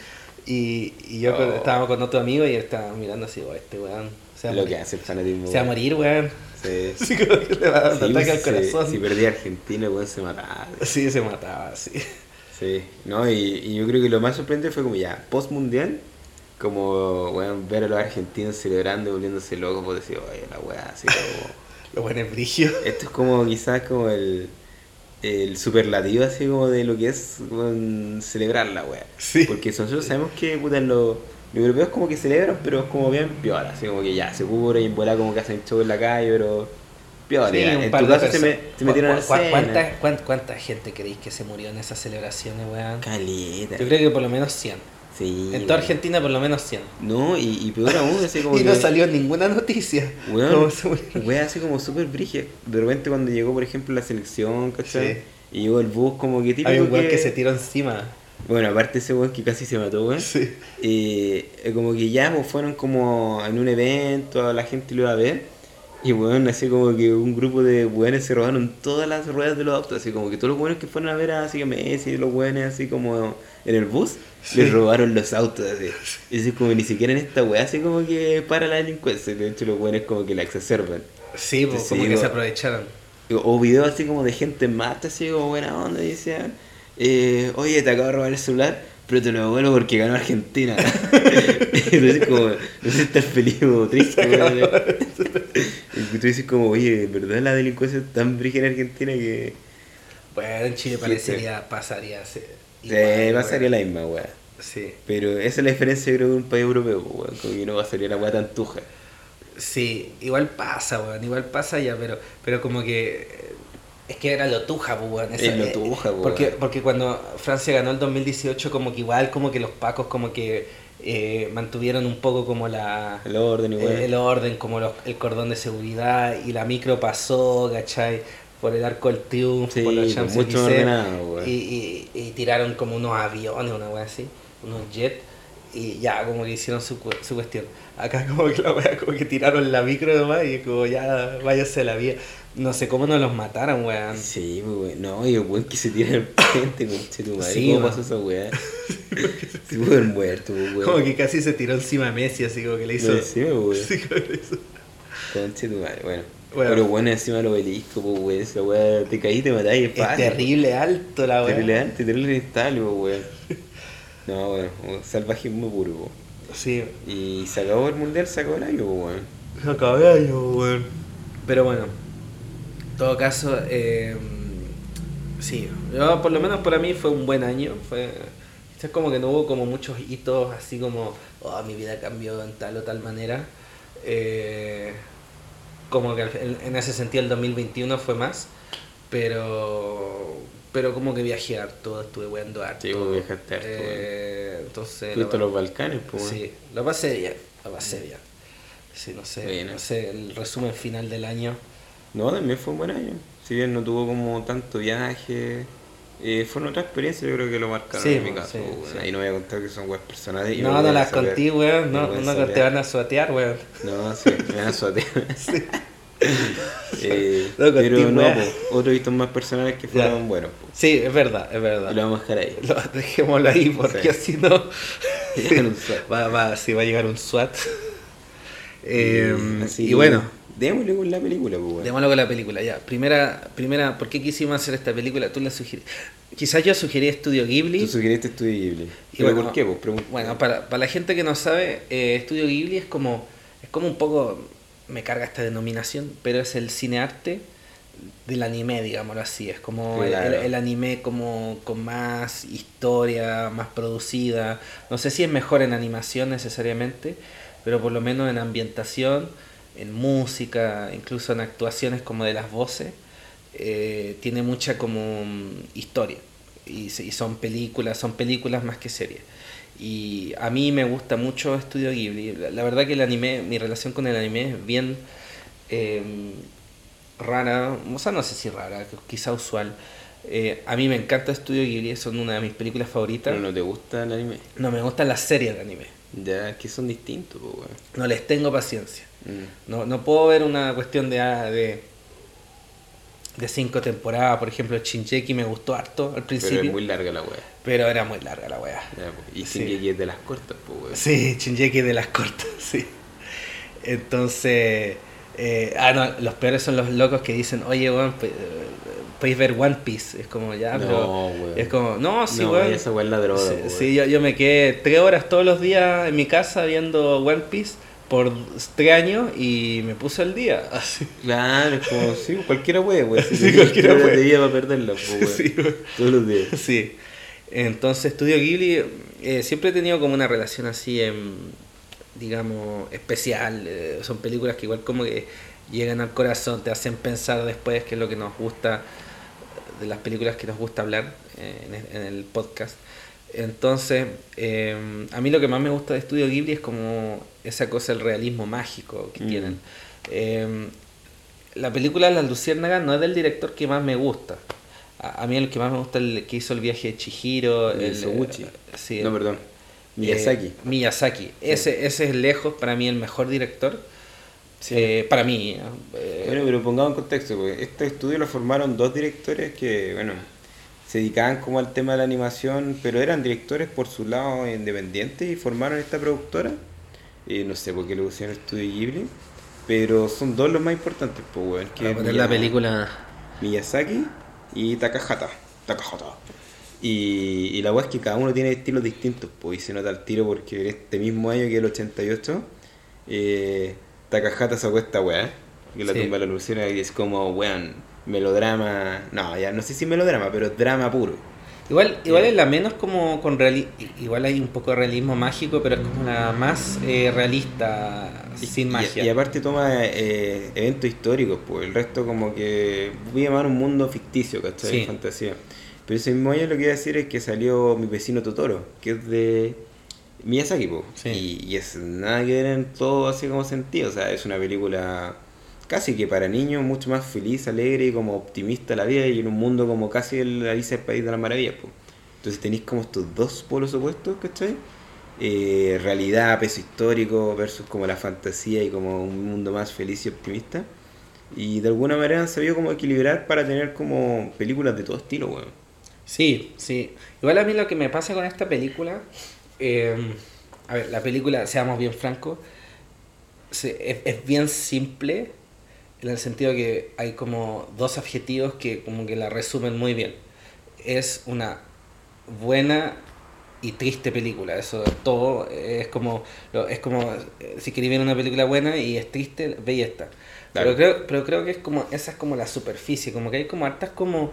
Y, y yo Oh. estábamos con otro amigo y estaba mirando así, "Oh, este weón. Se va, a Lo morir, que hace el fanatismo. se va a morir, weón. Sí. *laughs* Así como que le va a dar Sí, un ataque al sí, corazón. Si perdía Argentina, weón, se mataba. Sí, se mataba, así. Sí, no, y, y yo creo que lo más sorprendente fue como ya, post mundial, como weón, ver a los argentinos celebrando y volviéndose locos, pues decir, oye, la weá, así como. *laughs* Lo bueno es brigio. Esto es como quizás como el, el superlativo así como de lo que es weón, celebrar la weá. Sí. Porque nosotros sabemos que puta, los, los europeos como que celebran, pero es como bien piola, así como que ya, se cubre y en bola como que hacen show en la calle, pero piola. Sí, en tu caso se, me, se metieron ¿Cu- cu-. ¿Cuánta, cuán- cuánta gente creéis que se murió en esas celebraciones, weón? Caleta. Yo creo que por lo menos 100. Sí, En toda. Argentina por lo menos 100. No, y, y peor aún, así como *laughs* Y que... no salió ninguna noticia. Weón, así como súper brígida. De repente cuando llegó, por ejemplo, la selección, ¿cachai? Sí. Y llegó el bus como que típico Hay un weón que... que se tiró encima. Bueno, aparte ese weón que casi se mató, weón. Sí. Eh, como que ya pues, fueron como en un evento, la gente lo iba a ver. Y weón, así como que un grupo de weones se robaron todas las ruedas de los autos. Así como que todos los weones que fueron a ver a así a Messi, los weones así como en el bus, Sí. les robaron los autos así. Y así como ni siquiera en esta wea, así como que para la delincuencia. De hecho los weones como que la exacerban. Sí, pues, como que se aprovecharon. O videos así como de gente en marcha, así como buena onda, y decían, eh, oye, te acabo de robar el celular, pero te lo devuelvo porque ganó Argentina. *laughs* Entonces como, no sé si estás feliz o triste, *laughs* weón. Y tú dices como, oye, en verdad la delincuencia es tan brígida en Argentina que Bueno, en Chile Sí, parecería, pasaría. se- se igual, pasaría weón. la misma, weón. Sí. Pero esa es la diferencia, yo creo, de un país europeo, pues, weón. Como que no pasaría la weá tan tuja. Sí, igual pasa, weón, igual pasa ya, pero, pero como que eh, es que era lo tuja, pues, weón. Es lo eh, tuja, weón. Porque, porque cuando Francia ganó el 2018, como que igual como que los pacos como que eh, mantuvieron un poco como la El orden, igual. el, el orden, como los- el cordón de seguridad y la micro pasó, ¿cachai? Por el arco del triunfo, Sí, por los pues, Champs-Élysées, mucho ordenado, y, y, y tiraron como unos aviones, una wea así, unos jets, y ya como que hicieron su, su cuestión. Acá como que la wea, como que tiraron la micro nomás y como ya váyase la vía. No sé cómo no los mataron, weón. Sí, pues, weón. No, y el weón que se tira al frente, conche tu madre. Sí, ¿Cómo weón. pasó esa weá? *laughs* Pudo haber muerto, weón. Como que casi se tiró encima de Messi, así como que le hizo... No, encima, weón. *laughs* Sí, como que le hizo- Conche tu madre, bueno. Bueno. Pero bueno, encima del obelisco, pues, weón. Esa weá, te caí, te matás y es Es fácil. terrible alto la weá. Terrible antes, terrible inestable, pues, weón. *laughs* No, bueno, un salvajismo puro, pues. Sí, Y se acabó el mundial, se acabó el año, pues, weón. Se acabé año, weón. Pero bueno, en todo caso, eh, sí, yo, por lo menos para mí fue un buen año. Fue, es como que no hubo como muchos hitos así como, oh, mi vida cambió en tal o tal manera. Eh, como que en, ese sentido el 2021 fue más, pero pero como que viajé harto, estuve weando harto. Sí, vos viajaste harto, Eh, entonces... Fuiste a lo- los Balcanes, pues. Sí, lo pasé bien, lo pasé bien. Sí, no sé, Bueno. no sé, el resumen final del año. No, también fue un buen año. Si bien no tuvo como tanto viaje, eh, fueron otras experiencias, yo creo que lo marcaron Sí, en mi pues, caso. sí, weón. sí. Ahí no voy a contar que son weas personales. y No, no las conté, weón. No, no te van a suatear, weón. No, sí, me van a suatear. *laughs* *laughs* Eh, No pero no, po, otros hitos más personales que fueron Ya. buenos. po. Sí, es verdad, es Y verdad. lo vamos a dejar ahí. Lo- dejémoslo ahí porque Sí. así no. *laughs* Va, va, sí, va a llegar un SWAT. Eh, así y que bueno, Démosle con la película, pues, weón. démoslo con la película ya. Primera, primera, ¿por qué quisimos hacer esta película? Tú la sugeriste. Quizás yo sugerí Estudio Ghibli. Tú sugeriste Estudio Ghibli. Y ¿Pero bueno, por qué? Pues, pregun- Bueno, para, para la gente que no sabe, eh, Estudio Ghibli es como, es como un poco, me carga esta denominación, pero es el cinearte del anime, digámoslo así. Es como Claro. el, el anime como con más historia, más producida. No sé si es mejor en animación necesariamente, pero por lo menos en ambientación, en música, incluso en actuaciones como de las voces, eh, tiene mucha como mm, historia. Y, son películas, son películas más que series. Y a mí me gusta mucho Estudio Ghibli. La, la verdad que el anime, mi relación con el anime es bien eh, rara, o sea, no sé si rara, quizá usual. Eh, a mí me encanta Estudio Ghibli, son una de mis películas favoritas. Pero no te gusta el anime. No me gustan las series de anime. Ya, que son distintos, pues. No les tengo paciencia. Mm. No, no puedo ver una cuestión de, ah, de, de cinco temporadas. Por ejemplo, Shinjeki me gustó harto al Pero principio, es muy larga la wea. pero era muy larga la wea. Ya, pues. Y Sí. Shingeki es de las cortas, pues, weón. Sí, Shinjeki de las cortas, *laughs* sí. Entonces, eh, ah, no, los peores son los locos que dicen, oye, weón, eh, podéis ver One Piece. Es como, ya, No, pero. weón. Es como, no, sí, no, weón. esa es la droga, Sí, pues, sí, weón. yo, yo me quedé tres horas todos los días en mi casa viendo One Piece por tres años y me puse al día. *laughs* Así. Claro, es como, sí, cualquiera puede, weón. Si Sí, cualquiera puede. de vida para perderla, pues. Sí. Todos los días. Sí. Entonces, Estudio Ghibli eh, siempre he tenido como una relación así, em, digamos, especial. eh, son películas que igual como que llegan al corazón, te hacen pensar después qué es lo que nos gusta, de las películas que nos gusta hablar eh, en, el- en el podcast. Entonces, em, a mí lo que más me gusta de Estudio Ghibli es como esa cosa, el realismo mágico que Mm. tienen. Em, la película Las Luciérnagas no es del director que más me gusta. A, a mí el que más me gusta es el que hizo el viaje de Chihiro. el, eh, sí, No, perdón. Miyazaki. eh, Miyazaki. Ese, ese es lejos para mí el mejor director. Sí. Eh, para mí. Bueno, pero pongamos en contexto, porque este estudio lo formaron dos directores que, bueno, se dedicaban como al tema de la animación, pero eran directores por su lado independientes y formaron esta productora. Eh, no sé por qué le pusieron Estudio Ghibli, pero son dos los más importantes, pues, weón. que para es poner Miya- la película. Miyazaki y Takahata. Takahata. Y, y la weá es que cada uno tiene estilos distintos, pues, y se nota el tiro porque en este mismo año que el 88, eh, Takahata sacó esta weá, que la Sí. tumba de la ilusión y es como, weón, melodrama, no, ya no sé si melodrama, pero drama puro. Igual, igual es la menos como con reali igual hay un poco de realismo mágico, pero es como la más eh, realista Y- sin magia. Y, aparte toma eh, eventos históricos, pues el resto como que voy a llamar un mundo ficticio, ¿cachai? Sí. Fantasía. Pero ese mismo año lo que iba a decir es que salió mi vecino Totoro, que es de Miyazaki, po. Sí. Y, y es nada que ver en todo así como sentido, o sea, es una película casi que para niños mucho más feliz, alegre y como optimista la vida y en un mundo como casi el Alicia del País de las Maravillas, po. Entonces tenéis como estos dos polos opuestos, ¿cachai? Eh, realidad, peso histórico versus como la fantasía y como un mundo más feliz y optimista. Y de alguna manera han sabido como equilibrar para tener como películas de todo estilo, weón. Sí, sí. Igual a mí lo que me pasa con esta película, eh, a ver, la película, seamos bien francos, es, es bien simple en el sentido que hay como dos adjetivos que como que la resumen muy bien. Es una buena y triste película, eso es todo, es como, es como eh, si queréis ver una película buena y es triste, veis esta. Pero Claro. creo, pero creo que es como, esa es como la superficie, como que hay como hartas como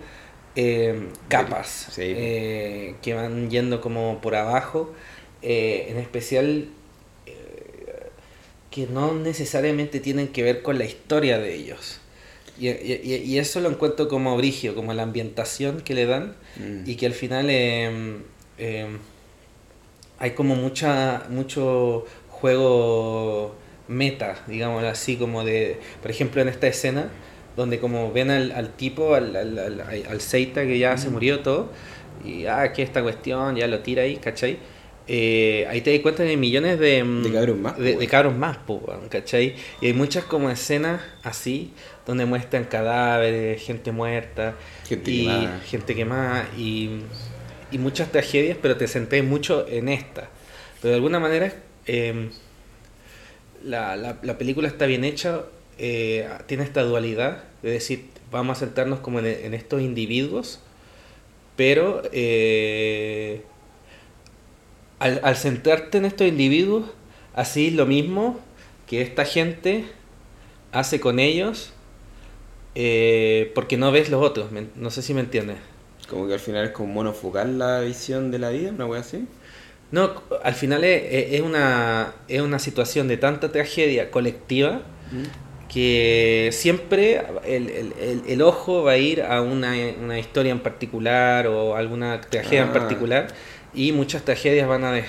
eh, capas Sí. eh, que van yendo como por abajo, eh, en especial que no necesariamente tienen que ver con la historia de ellos. Y, y- y eso lo encuentro como brigio, como la ambientación que le dan Mm. y que al final eh, eh, hay como mucha mucho juego meta, digamos así, como de, por ejemplo, en esta escena, donde como ven al, al tipo, al, al, al, al Seita que ya se murió todo, y ah, que esta cuestión, ya lo tira ahí, ¿cachai? Eh, ahí te das cuenta de millones de, mm, De cabros más, de, de cabros más, po, ¿cachai? Y hay muchas como escenas así, donde muestran cadáveres, gente muerta, Gente y quemada. gente quemada, y, y muchas tragedias, pero te centré mucho en esta. Pero de alguna manera, eh, la, la, la película está bien hecha, eh, tiene esta dualidad de decir, vamos a centrarnos como en, en estos individuos, pero eh, al, al centrarte en estos individuos, así lo mismo que esta gente hace con ellos, eh, porque no ves los otros, no sé si me entiendes. Como que al final es como monofocal la visión de la vida, una wea así. No, al final es, es una, es una situación de tanta tragedia colectiva que siempre el, el- el- el ojo va a ir a una, una historia en particular o alguna tragedia en Ah. particular y muchas tragedias van a eh,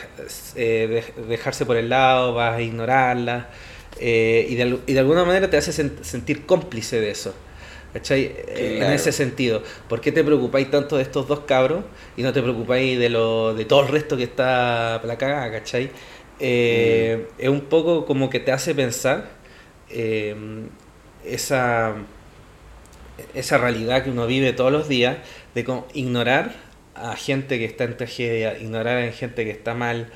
dej- dejarse por el lado, vas a ignorarlas eh, y, de, al- y de alguna manera te hace sen- sentir cómplice de eso. ¿Cachai? En ese sentido. ¿Por qué te preocupáis tanto de estos dos cabros y no te preocupáis de lo de todo el resto que está la cagada, ¿cachai? Eh, Mm. Es un poco como que te hace pensar eh, esa, esa realidad que uno vive todos los días de ignorar a gente que está en tragedia, ignorar a gente que está mal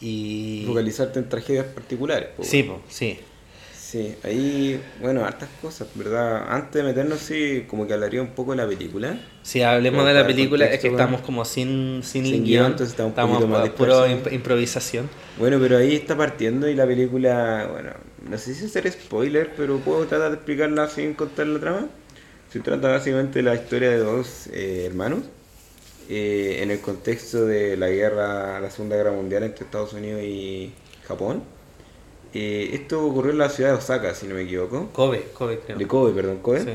y... Focalizarte en tragedias particulares. po, Sí, po, sí. Sí, ahí, bueno, hartas cosas, ¿verdad? Antes de meternos, sí, como que hablaría un poco de la película. Si hablemos de la película, es que estamos como sin, sin, Sin guion, guion, entonces estamos un poquito más puro imp- improvisación. Bueno, pero ahí está partiendo y la película, bueno, no sé si hacer spoiler, pero puedo tratar de explicarla sin contar la trama. Se trata básicamente de la historia de dos eh, hermanos eh, en el contexto de la guerra, la Segunda Guerra Mundial entre Estados Unidos y Japón. Eh, esto ocurrió en la ciudad de Osaka, si no me equivoco. Kobe, Kobe creo. De Kobe, perdón, Kobe. Sí.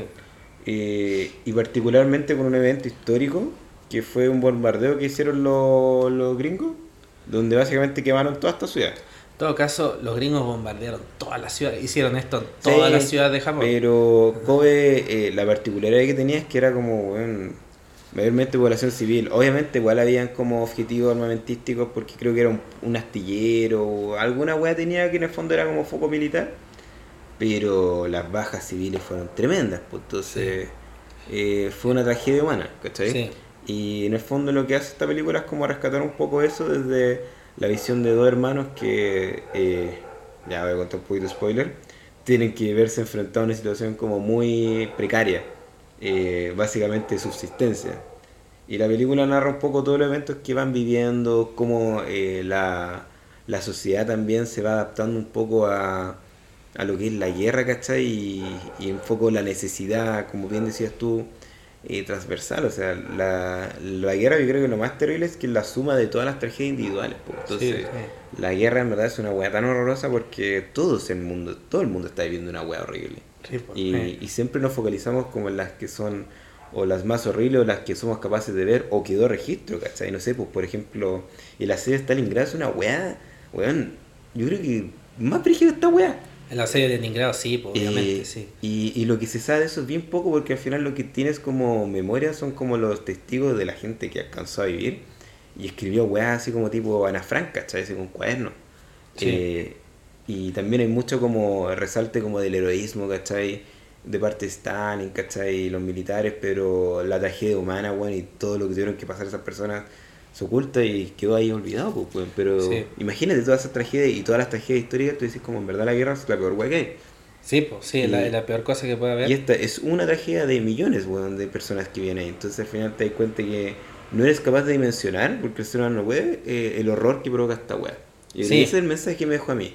Eh, y particularmente con un evento histórico que fue un bombardeo que hicieron los, los gringos, donde básicamente quemaron toda esta ciudad. En todo caso, los gringos bombardearon toda la ciudad, hicieron esto en todas Sí, las ciudades de Japón. Pero Kobe, eh, la particularidad que tenía es que era como, weón, mayormente población civil. Obviamente igual habían como objetivos armamentísticos porque creo que era un, un astillero o alguna weá tenía que en el fondo era como foco militar. Pero las bajas civiles fueron tremendas, pues entonces eh, fue una tragedia humana, ¿cachai? Sí. Y en el fondo lo que hace esta película es como rescatar un poco eso desde la visión de dos hermanos que, eh, ya voy a contar un poquito de spoiler, tienen que verse enfrentados a una situación como muy precaria, eh, básicamente subsistencia. Y la película narra un poco todos los eventos que van viviendo, cómo eh, la, la sociedad también se va adaptando un poco a, a lo que es la guerra, ¿cachai? Y, y un poco la necesidad, como bien decías tú, eh, transversal. O sea, la, la guerra yo creo que lo más terrible es que es la suma de todas las tragedias individuales. po. Entonces, Sí, sí. la guerra en verdad es una weá tan horrorosa porque todos el mundo, todo el mundo está viviendo una weá horrible. Sí, pues, Y, sí. y siempre nos focalizamos como en las que son o las más horribles o las que somos capaces de ver o quedó registro, ¿cachai? No sé, pues por ejemplo, el asedio de Stalingrado es una weá, weón, yo creo que más brígido esta weá. En la serie de Leningrado sí, pues, obviamente, Eh, sí. Y, y lo que se sabe de eso es bien poco porque al final lo que tienes como memoria son como los testigos de la gente que alcanzó a vivir y escribió weá así como tipo Ana Frank, ¿cachai? Así con cuaderno. Sí. Eh, y también hay mucho como resalte como del heroísmo, ¿cachai? De parte de Stalin, ¿cachai? Y los militares, pero la tragedia humana, weón, y todo lo que tuvieron que pasar esas personas se oculta y quedó ahí olvidado, pues. Pero Sí. imagínate todas esas tragedias y todas las tragedias históricas, tú dices como en verdad la guerra es la peor weá que hay. Sí, pues, sí, la, y- es la peor cosa que puede haber. Y esta es una tragedia de millones, weón, de personas que vienen ahí. Entonces al final te das cuenta que no eres capaz de dimensionar, porque el ser humano no puede, eh, el horror que provoca esta weá. Y Sí. ese es el mensaje que me dejó a mí.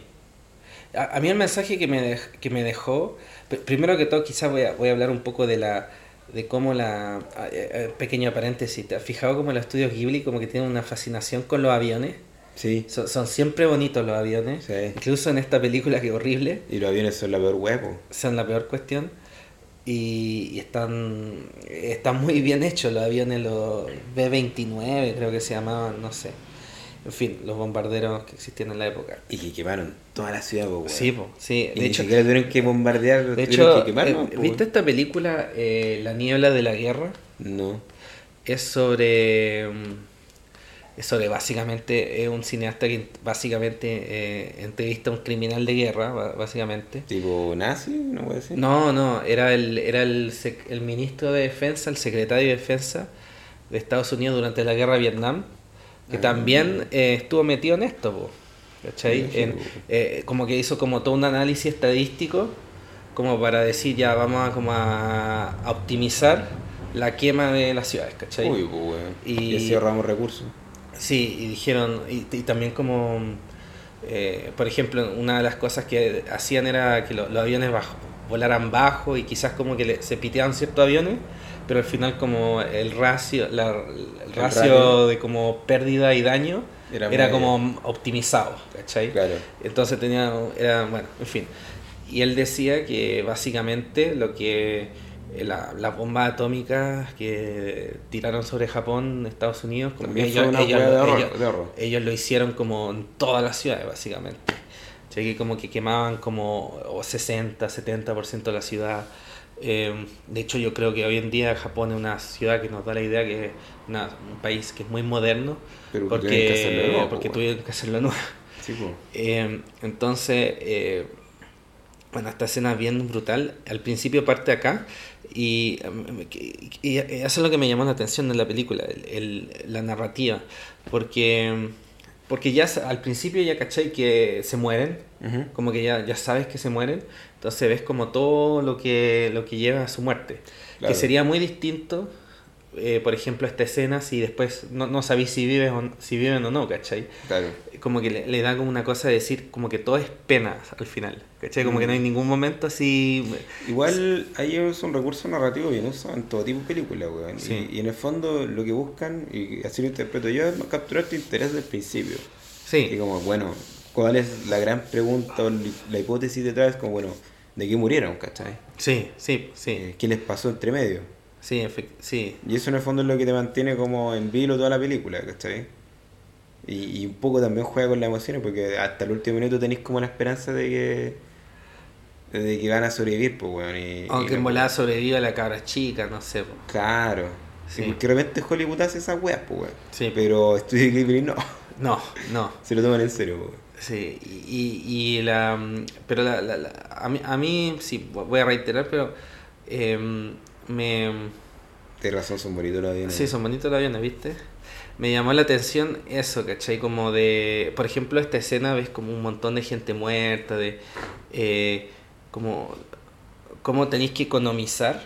A, a mí el mensaje que me, dej- que me dejó, pr- primero que todo quizás voy a, voy a hablar un poco de la de cómo la, eh, eh, pequeño paréntesis, ¿te has fijado cómo los estudios Ghibli como que tienen una fascinación con los aviones? Sí. Son, son siempre bonitos los aviones, Sí. incluso en esta película que es horrible, Y los aviones son la peor po. son la peor cuestión. y, y están, están muy bien hechos los aviones, los B-29 creo que se llamaban, no sé. En fin, los bombarderos que existían en la época. Y que quemaron toda la ciudad, po. Sí, po, sí. Y De ni hecho, siquiera tuvieron que bombardear, de tuvieron hecho que quemar, eh, ¿no? ¿viste esta película, eh, La niebla de la guerra? No. Es sobre... mm, Es sobre básicamente, es un cineasta que básicamente eh, entrevista a un criminal de guerra, básicamente. ¿Tipo nazi? No puede ser. No, no, era el, era el, el ministro de defensa, el secretario de defensa de Estados Unidos durante la guerra de Vietnam, que Ah. también eh, estuvo metido en esto, po, ¿cachai? Sí, En- eh, como que hizo como todo un análisis estadístico, como para decir ya vamos a, como a, a optimizar la quema de las ciudades. Y- Y así ahorramos recursos. Sí, y dijeron, y, y también como, eh, por ejemplo, una de las cosas que hacían era que lo- los aviones bajo, volaran bajo y quizás como que le- se piteaban ciertos aviones, pero al final como el ratio, la- el ratio ratio. de como pérdida y daño Era era, muy- como optimizado, ¿cachai? Claro. Entonces tenía, era, bueno, en fin. Y él decía que básicamente lo que eh, la, las bombas atómicas que tiraron sobre Japón, Estados Unidos, como ellos, ellos- ellos- ellos lo hicieron como en todas las ciudades, básicamente. O sea, que como que quemaban como o 60, 70% de la ciudad. Eh, de hecho, yo creo que hoy en día Japón es una ciudad que nos da la idea que es una- un país que es muy moderno, Pero que porque, tuvieron que hacerlo nuevo, porque po, tuvieron que hacerlo nuevo. Sí. Eh, entonces, eh, bueno, esta escena es bien brutal. Al principio parte acá y, em, y- y eso es lo que me llamó la atención de la película, el- el- la narrativa. Porque, porque ya al principio ya cachai que se mueren, Ujú. como que ya, ya sabes que se mueren, entonces ves como todo lo que, lo que lleva a su muerte. Claro. Que sería muy distinto, eh, por ejemplo, esta escena si después no, no sabéis si, vives o, si viven o no, ¿cachai? Claro. como que le, le da como una cosa de decir como que todo es pena al final, ¿cachai? Como que no hay ningún momento así... Igual ahí es un recurso narrativo bien usado en todo tipo de películas, weón. Sí. Y, y en el fondo lo que buscan, y así lo interpreto yo, es capturar tu interés del principio. Y Sí, como, bueno, ¿cuál es la gran pregunta o la hipótesis detrás? Como, bueno, ¿de qué murieron, cachai? sí, sí, sí, Eh, ¿Qué les pasó entre medio? sí, sí, Y eso en el fondo es lo que te mantiene como en vilo toda la película, ¿cachai? Y, y un poco también juega con las emociones porque hasta el último minuto tenéis como la esperanza de que de que van a sobrevivir, pues, weón. Y, Aunque y en volada sobreviva la cabra chica, no sé. po. Claro. Sí. Porque de repente Hollywood hace esas weas, pues, weón. Sí. Pero Studio Ghibli no. No, no. *laughs* Se lo toman en serio, pues. Sí, y, y, la... mm, Pero la, la- la- a, mí, a mí, sí, voy a reiterar, pero em, me... Tienes razón, son bonitos los aviones. Sí, son bonitos los aviones, ¿viste? Me llamó la atención eso, ¿cachai? Como de, por ejemplo, esta escena ves como un montón de gente muerta, de eh, como, cómo tenéis que economizar,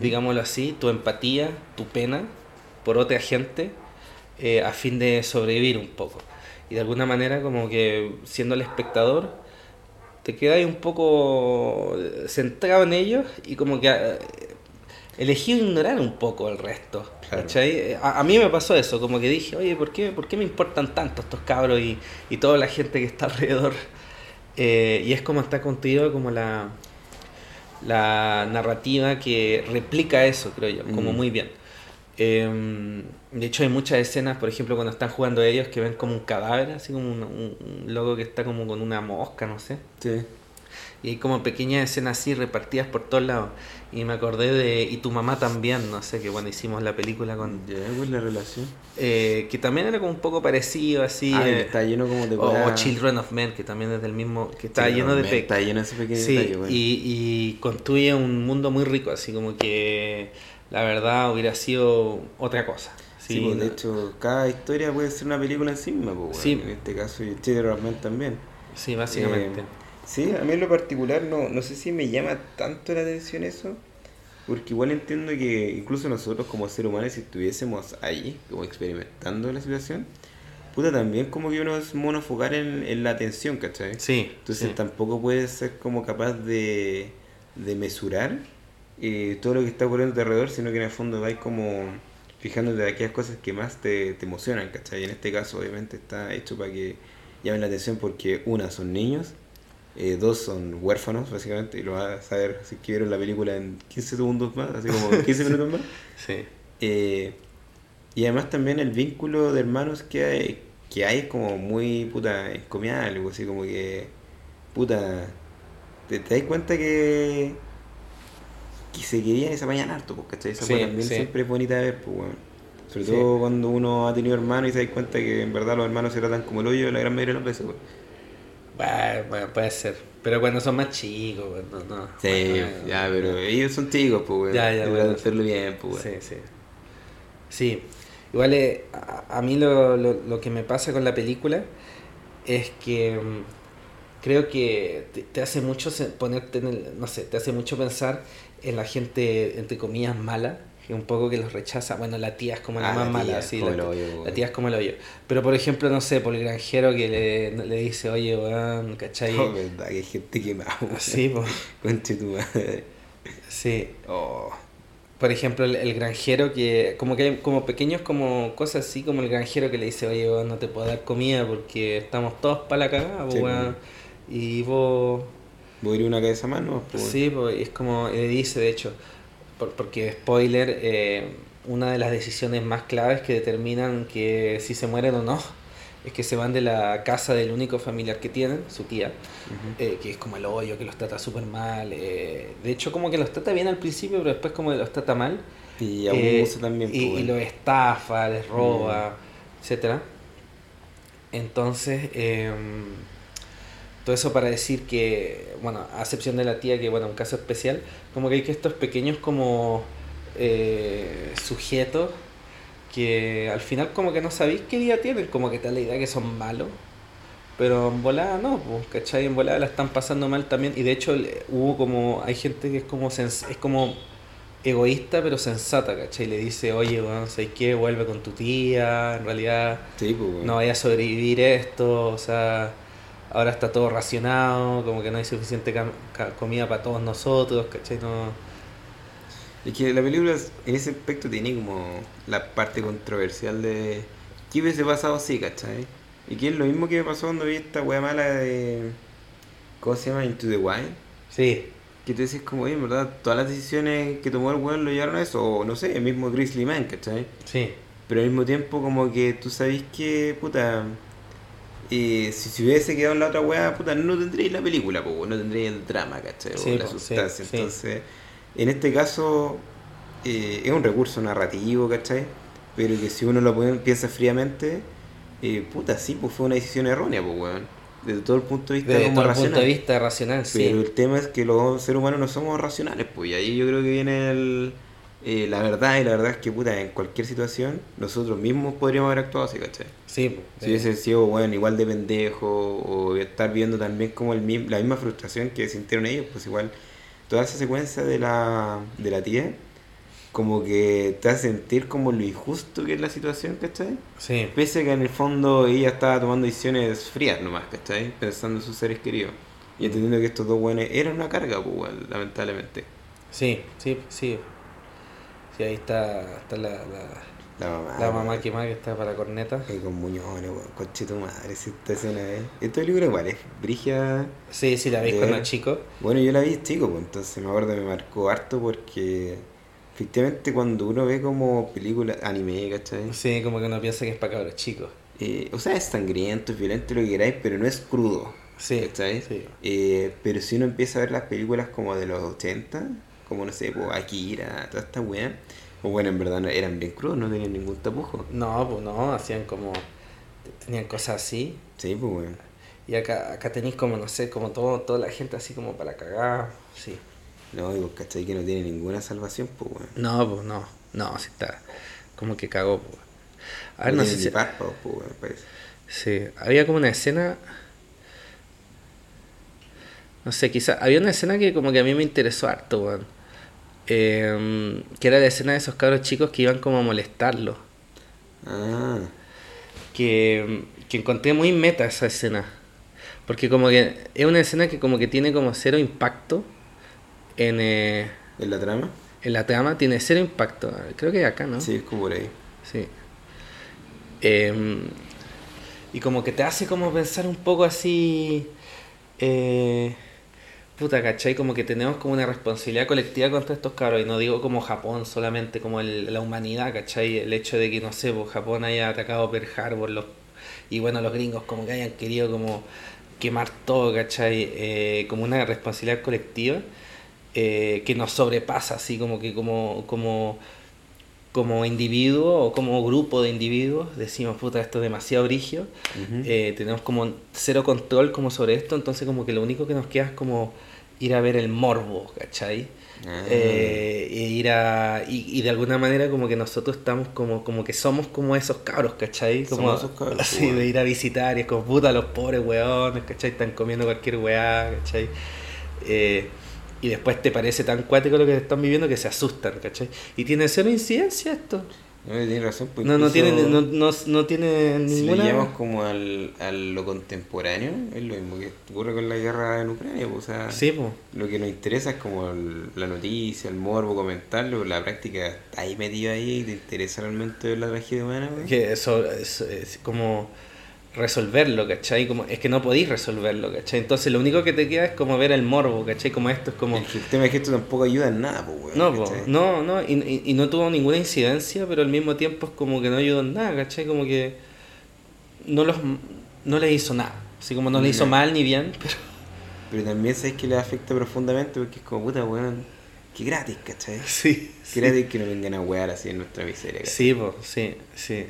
digámoslo así, tu empatía, tu pena por otra gente eh, a fin de sobrevivir un poco. Y de alguna manera como que siendo el espectador te quedas un poco centrado en ellos y como que eh, elegí ignorar un poco el resto. A, a mí me pasó eso, como que dije, oye, ¿por qué, por qué me importan tanto estos cabros y, y toda la gente que está alrededor? Eh, y es como está contigo como la, la narrativa que replica eso, creo yo, como Mm. muy bien. Eh, de hecho hay muchas escenas, por ejemplo, cuando están jugando ellos que ven como un cadáver, así como un, un- un loco que está como con una mosca, no sé. Sí. Y hay como pequeñas escenas así repartidas por todos lados. Y me acordé de Y tu mamá también, no sé, que bueno, hicimos la película con... Ya, ¿cuál es la relación? eh, que también era como un poco parecido, así... ah, eh, está lleno como de o, Children of Men, que también es del mismo... que está lleno de... pe- Está lleno de ese pequeño Sí, detalle, y, y construye un mundo muy rico, así como que la verdad hubiera sido otra cosa. Sí, Sí, pues, de hecho, cada historia puede ser una película en sí misma, pues. Sí. En este caso, y Men también. sí, básicamente. Eh, sí, a mí en lo particular no, no sé si me llama tanto la atención eso, porque igual entiendo que incluso nosotros como seres humanos, si estuviésemos ahí, como experimentando la situación, puta, también como que uno es monofocar en, en la atención, ¿cachai? sí, Entonces sí. tampoco puedes ser como capaz de, de mesurar eh, todo lo que está ocurriendo alrededor, sino que en el fondo vais como fijándote de aquellas cosas que más te, te emocionan, ¿cachai? En este caso obviamente está hecho para que llamen la atención porque una, son niños, eh, dos son huérfanos, básicamente, y lo vas a saber si vieron la película en 15 segundos más, así como en 15 *laughs* minutos más. Sí. Eh, y además también el vínculo de hermanos que hay, que hay es como muy puta encomiable, pues, así como que puta te, te das cuenta que que se querían y se apañan harto, pues, ¿cachai? Esa Sí, también sí. siempre es bonita de ver, pues. Sobre Sí. todo cuando uno ha tenido hermanos y se da cuenta que en verdad los hermanos se tratan como el hoyo la gran mayoría de las veces, weón. Bueno, puede ser. Pero cuando son más chicos, bueno, no. Sí, Bueno, ya, pero ellos son chicos, pues weón. Ya, ya, bueno, hacerlo bien, pues. Sí, sí. Sí. Igual eh, a, a mí lo, lo, lo que me pasa con la película es que mm, creo que te, te hace mucho ponerte en el, no sé, te hace mucho pensar en la gente, entre comillas, mala, que un poco que los rechaza. Bueno, la tía es como la Ah, más la mala, sí, la, hoyo, tía es como el hoyo. Pero por ejemplo, no sé, por el granjero que le, le dice, oye, weón, ¿cachai? Oh, verdad, que gente quemada. Sí, pues, *laughs* Conche tu madre. sí. Oh. Por ejemplo, el, el granjero que, como que hay como pequeños como cosas así, como el granjero que le dice, oye, weón, no te puedo dar comida porque estamos todos para la cagada, Sí, weón. Y vos, Voy a ir una cabeza más, ¿no? Pues, sí, pues, es como, dice, de hecho, por- porque spoiler, eh, una de las decisiones más claves que determinan que si se mueren o no, es que se van de la casa del único familiar que tienen, su tía, eh, que es como el hoyo, que los trata súper mal. eh, de hecho, como que los trata bien al principio, pero después como que los trata mal. Y abusa también, y, pues, y los estafa, les roba, etcétera. Entonces, em, todo eso para decir que, bueno, a excepción de la tía, que bueno, un caso especial, como que hay que estos pequeños como eh, sujetos que al final como que no sabéis qué día tienen, como que te da la idea que son malos. Pero en volada no, pues, ¿cachai? En volada la están pasando mal también. Y de hecho hubo como, hay gente que es como, sens- es como egoísta pero sensata, ¿cachai? Le dice, oye, bueno, ¿sabes qué? Vuelve con tu tía, en realidad Sí, pues, no vaya a sobrevivir esto, o sea, ahora está todo racionado, como que no hay suficiente comida para todos nosotros, ¿cachai? No... Es que la película en ese aspecto tiene como la parte controversial de ¿qué hubiese pasado así, cachai? Y que es lo mismo que me pasó cuando vi esta wea mala de ¿cómo se llama? Into the Wild Sí, que tú dices como, en verdad, todas las decisiones que tomó el weón lo llevaron a eso, o no sé, el mismo Grizzly Man, ¿cachai? sí, Pero al mismo tiempo como que tú sabes que, puta, eh, si se hubiese quedado en la otra weá, puta, no tendríais la película, po, no tendríais el drama, ¿cachai? O Sí, la po, sustancia. sí. Entonces, en este caso, eh, es un recurso narrativo, ¿cachai? Pero que si uno lo piensa fríamente, eh, puta, sí, pues fue una decisión errónea, pues, weón. Desde todo el punto de vista desde como todo el racional. punto de vista racional, sí. Pero el tema es que los seres humanos no somos racionales, pues, y ahí yo creo que viene el, eh, la verdad, y la verdad es que, puta, en cualquier situación, nosotros mismos podríamos haber actuado así, ¿cachai? Sí, Si hubiese sido, bueno, igual de pendejo, o estar viendo también como el, mi- la misma frustración que sintieron ellos, pues igual, toda esa secuencia de la, de la tía, como que te hace sentir como lo injusto que es la situación, ¿cachai? sí, Pese a que en el fondo ella estaba tomando decisiones frías nomás, ¿cachai? Pensando en sus seres queridos. Y entendiendo que estos dos buenos eran una carga, pues, lamentablemente. sí, sí, sí. Sí, ahí está, está la, la, La mamá. la que más que está para corneta. que con muñones, weón, conche tu madre, si esta escena es... Esta película igual es brigia... Sí, sí, la veis cuando chico. Bueno, yo la vi chico, pues, entonces me acuerdo que me marcó harto porque... Efectivamente cuando uno ve como películas, anime, ¿cachai? Sí, como que uno piensa que es para cabros chicos. Eh, o sea, es sangriento, es violento, lo que queráis, pero no es crudo. Sí, ¿Cachai? sí. Eh, pero si uno empieza a ver las películas como de los 80, como no sé, pues Akira, toda esta weá, pues bueno, en verdad eran bien crudos, no tenían ningún tapujo. No, pues no, hacían como. Tenían cosas así. Sí, pues weón. Y acá, acá tenéis como, no sé, como todo, toda la gente así como para cagar. Sí. No, y pues cachai que no tiene ninguna salvación, pues weón. No, pues no. No, sí está. Como que cagó, pues. A ver, no no sé si. párpados, pues weón, parece. Sí, había como una escena. No sé, quizá. Había una escena que como que a mí me interesó harto, weón. Em, que era la escena de esos cabros chicos que iban como a molestarlo. Ah, que, que encontré muy meta esa escena. Porque como que es una escena que como que tiene como cero impacto en, eh, ¿en la trama? en la trama, tiene cero impacto. Creo que acá, ¿no? Sí, es como por ahí. Sí. Em, y como que te hace como pensar un poco así, eh, puta, ¿cachai? Como que tenemos como una responsabilidad colectiva contra estos cabros, y no digo como Japón solamente, como el- la humanidad, ¿cachai? El hecho de que, no sé, pues, Japón haya atacado Pearl Harbor, los, y bueno, los gringos como que hayan querido como quemar todo, ¿cachai? Eh, como una responsabilidad colectiva eh, que nos sobrepasa, así como que como, como, como individuo o como grupo de individuos, decimos, puta, esto es demasiado brigio, eh, tenemos como cero control como sobre esto, entonces como que lo único que nos queda es como ir a ver el morbo, ¿cachai? Ah. Eh, e ir a, y, y de alguna manera como que nosotros estamos como, como que somos como esos cabros, ¿cachai? Como, Somos esos cabros, así, pues, de ir a visitar y es como puta los pobres weones, ¿cachai? Están comiendo cualquier weá, ¿cachai? Eh, y después te parece tan cuático lo que están viviendo que se asustan, ¿cachai? Y tiene cero incidencia esto. No, tienes razón. Pues No, no tiene, no, no, no tiene Si ninguna... llevamos como al, a lo contemporáneo, es lo mismo que ocurre con la guerra en Ucrania. pues, o sea, Sí, pues. lo que nos interesa es como el- la noticia, el morbo, comentarlo, la práctica está ahí metido ahí, te interesa realmente la tragedia humana. weón? que eso es, es como resolverlo, ¿cachai? Como, es que no podéis resolverlo, ¿cachai? Entonces lo único que te queda es como ver el morbo, ¿cachai? Como esto es como... El, el tema es que esto tampoco ayuda en nada, pues, weón, No, no, no, y, y- y no tuvo ninguna incidencia, pero al mismo tiempo es como que no ayudó en nada, ¿cachai? Como que no los no les hizo nada, así como no le hizo mal ni bien, *laughs* pero Pero también sabes que le afecta profundamente porque es como puta, weón, que gratis, ¿cachai? sí, Que gratis que nos vengan a wear así en nuestra miseria, ¿cachai? Sí, sí, sí.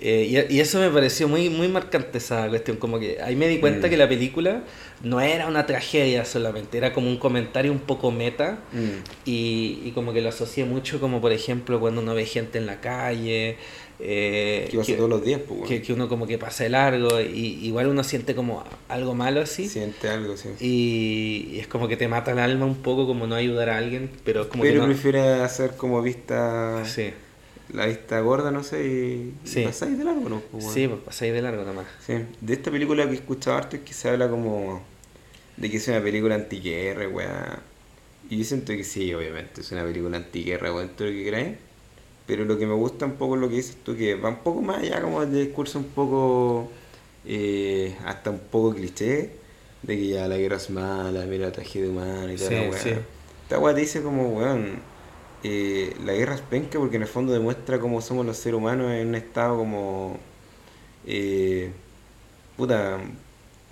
Eh, y, y eso me pareció muy, muy marcante esa cuestión, como que ahí me di cuenta Mm. que la película no era una tragedia solamente, era como un comentario un poco meta Mm. y, y como que lo asocié mucho como por ejemplo cuando uno ve gente en la calle, eh, Que pasa todos los días, pues, que, que uno como que pasa de largo y igual uno siente como algo malo así Siente algo, sí. y, y es como que te mata el alma un poco como no ayudar a alguien, pero es como Pero que no... prefiere hacer como vista, Sí, la vista gorda, no sé, y, y Sí. pasáis de largo, ¿no? Pues, weón. sí, pues pasáis de largo nomás. Sí. De esta película que he escuchado harto es que se habla como de que es una película antiguerra, weá. Y yo siento que sí, obviamente, es una película antiguerra, weón, todo lo que crees. Pero lo que me gusta un poco es lo que dices tú, que va un poco más allá como de discurso un poco, eh, hasta un poco cliché, de que ya la guerra es mala, mira la tragedia humana y toda Sí, la weá. sí. Esta weá te dice como, weón, eh, la guerra es penca porque en el fondo demuestra cómo somos los seres humanos en un estado como eh, puta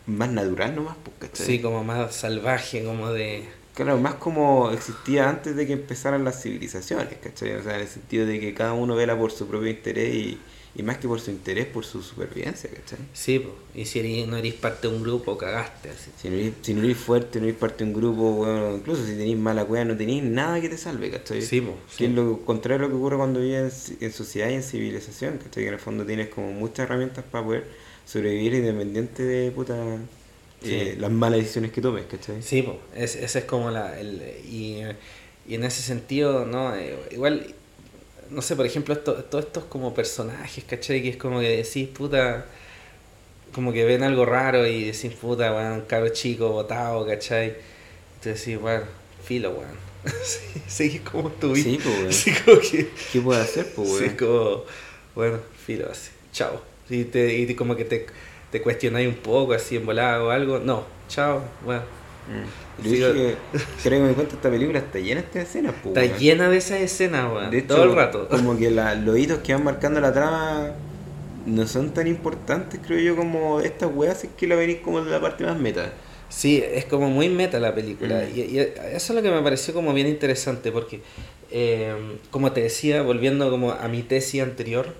más natural nomás, pues, ¿cachai? Sí, como más salvaje, como de... Claro, más como existía antes de que empezaran las civilizaciones, ¿cachai? O sea, en el sentido de que cada uno vela por su propio interés y, y más que por su interés, por su supervivencia, ¿cachai? Sí, po. y si eres- no eres parte de un grupo, cagaste. Así. Si no eres, si no eres fuerte, no eres parte de un grupo, bueno, incluso si tenéis mala cueva, no tenéis nada que te salve, ¿cachai? Sí, po, Que sí. es lo contrario a lo que ocurre cuando vives en, en sociedad y en civilización, ¿cachai? Que en el fondo tienes como muchas herramientas para poder sobrevivir independiente de puta eh, las malas decisiones que tomes, ¿cachai? Sí, po. Es, ese es como la... El, y, y en ese sentido, ¿no? Eh, igual, no sé, por ejemplo, esto, todos estos como personajes, ¿cachai? Que es como que decís, puta... Como que ven algo raro y decís, puta, weón, un cabro chico botado, ¿cachai? Entonces decís, bueno, filo, weón. *laughs* sí, sí, como estuviste. Sí, po, weón. Sí, como que... ¿Qué puedes hacer, pues, Sí, weón? como, bueno, filo, así, chao. Y, te, y como que te, te cuestionáis un poco, así en volado o algo. No, chao, bueno. Mm. Yo dije que, *laughs* creo que me cuenta, esta película está llena de estas escenas, pues, Está llena de esas escenas, weón. De hecho, todo el rato. *laughs* Como que la- los hitos que van marcando la trama no son tan importantes, creo yo, como estas weas, es que la venís como de la parte más meta. Sí, es como muy meta la película. Mm. Y, y eso es lo que me pareció como bien interesante, porque, eh, como te decía, volviendo como a mi tesis anterior,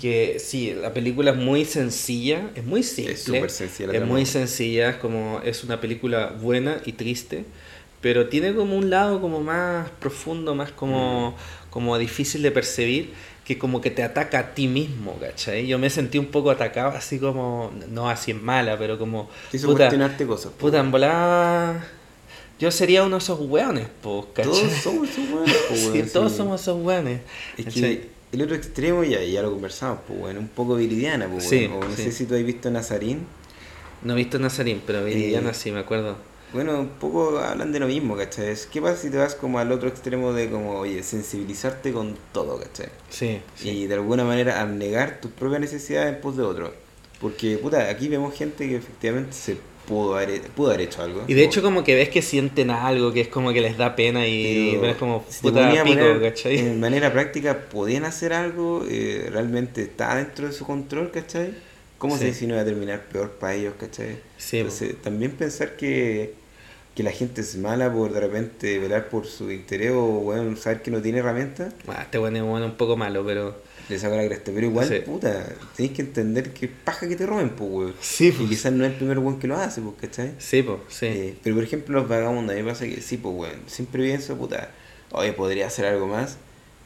que sí, la película es muy sencilla, es muy simple. Es sencilla la Es muy sencilla, es como es una película buena y triste, pero tiene como un lado como más profundo, más como, Mm. como difícil de percibir, que como que te ataca a ti mismo, ¿cachai? Yo me sentí un poco atacado, así como, no así en mala, pero como... Te hizo puta, cuestionarte cosas. Puta, en volada. Yo sería uno de esos weones, po, ¿cachai? Todos somos esos weones, po, *laughs* Sí, weón, todos sí. somos esos weones. Es ¿cachai? que el otro extremo, ya, ya lo conversamos, pues, bueno, un poco viridiana, pues, Sí, bueno, o no sí. sé si tú has visto Nazarín. No he visto Nazarín, pero Viridiana Eh, sí, me acuerdo. Bueno, un poco hablan de lo mismo, ¿cachai? Es, ¿Qué pasa si te vas como al otro extremo de como, oye, sensibilizarte con todo, ¿cachai? Sí, sí. y de alguna manera abnegar tus propias necesidades en pos de otro. Porque, puta, aquí vemos gente que efectivamente se pudo haber, pudo haber hecho algo. Y de hecho como que ves que sienten algo, que es como que les da pena y Pero pero es como si puta a pico, poner ¿cachai? En manera práctica, podían hacer algo, eh, realmente está dentro de su control, ¿cachai? ¿Cómo Sí. se si no va a terminar peor para ellos, ¿cachai? Sí, Entonces, también pensar que, que la gente es mala por de repente velar por su interés o, bueno, saber que no tiene herramientas, Ah, este bueno es bueno, un poco malo, pero... le saca la cresta. Pero igual, Sí. puta, tenés que entender que paja que te roben, pues, weón. Sí, Y pues. quizás no es el primer weón que lo hace, pues, ¿cachai? Sí, pues, sí. Eh, pero por ejemplo los vagabundos, a mí me pasa que sí, pues bueno, siempre pienso, puta, oye, podría hacer algo más,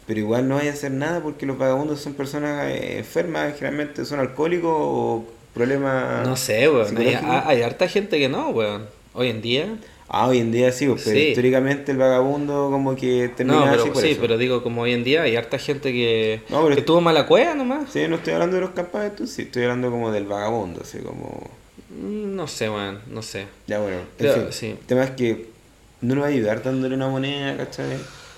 pero igual no vaya a hacer nada porque los vagabundos son personas eh, enfermas, generalmente son alcohólicos o problemas... no sé, weón. Hay, hay harta gente que no, weón. Hoy en día... Ah, hoy en día sí, pues, pero Sí. históricamente el vagabundo como que termina No, así pero por sí, eso. pero digo, como hoy en día hay harta gente que, No, que tuvo mala cueva nomás. Sí, no estoy hablando de los campamentos, sí, estoy hablando como del vagabundo, así como... Mm, No sé, weón, no sé. Ya bueno, en Pero, fin, sí. el tema es que no nos va a ayudar dándole una moneda, ¿cachai?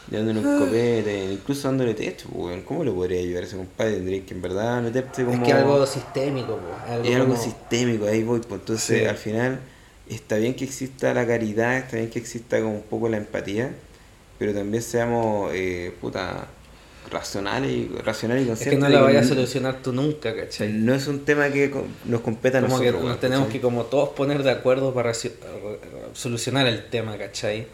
Dándole un copete, incluso dándole techo, pues, weón. ¿Cómo le podría ayudar a ese compadre? Tendrías que en verdad meterte como... Es que algo sistémico, po, algo es algo como- sistémico, ahí voy. Pues entonces, Sí. al final, está bien que exista la caridad, está bien que exista como un poco la empatía, pero también seamos, eh, puta, racionales y, racionales y Es conscientes. que no la vayas a solucionar tú nunca, ¿cachai? No es un tema que nos competa a Como que nosotros. nos weón, tenemos ¿cachai? que como todos poner de acuerdo para solucionar el tema, ¿cachai?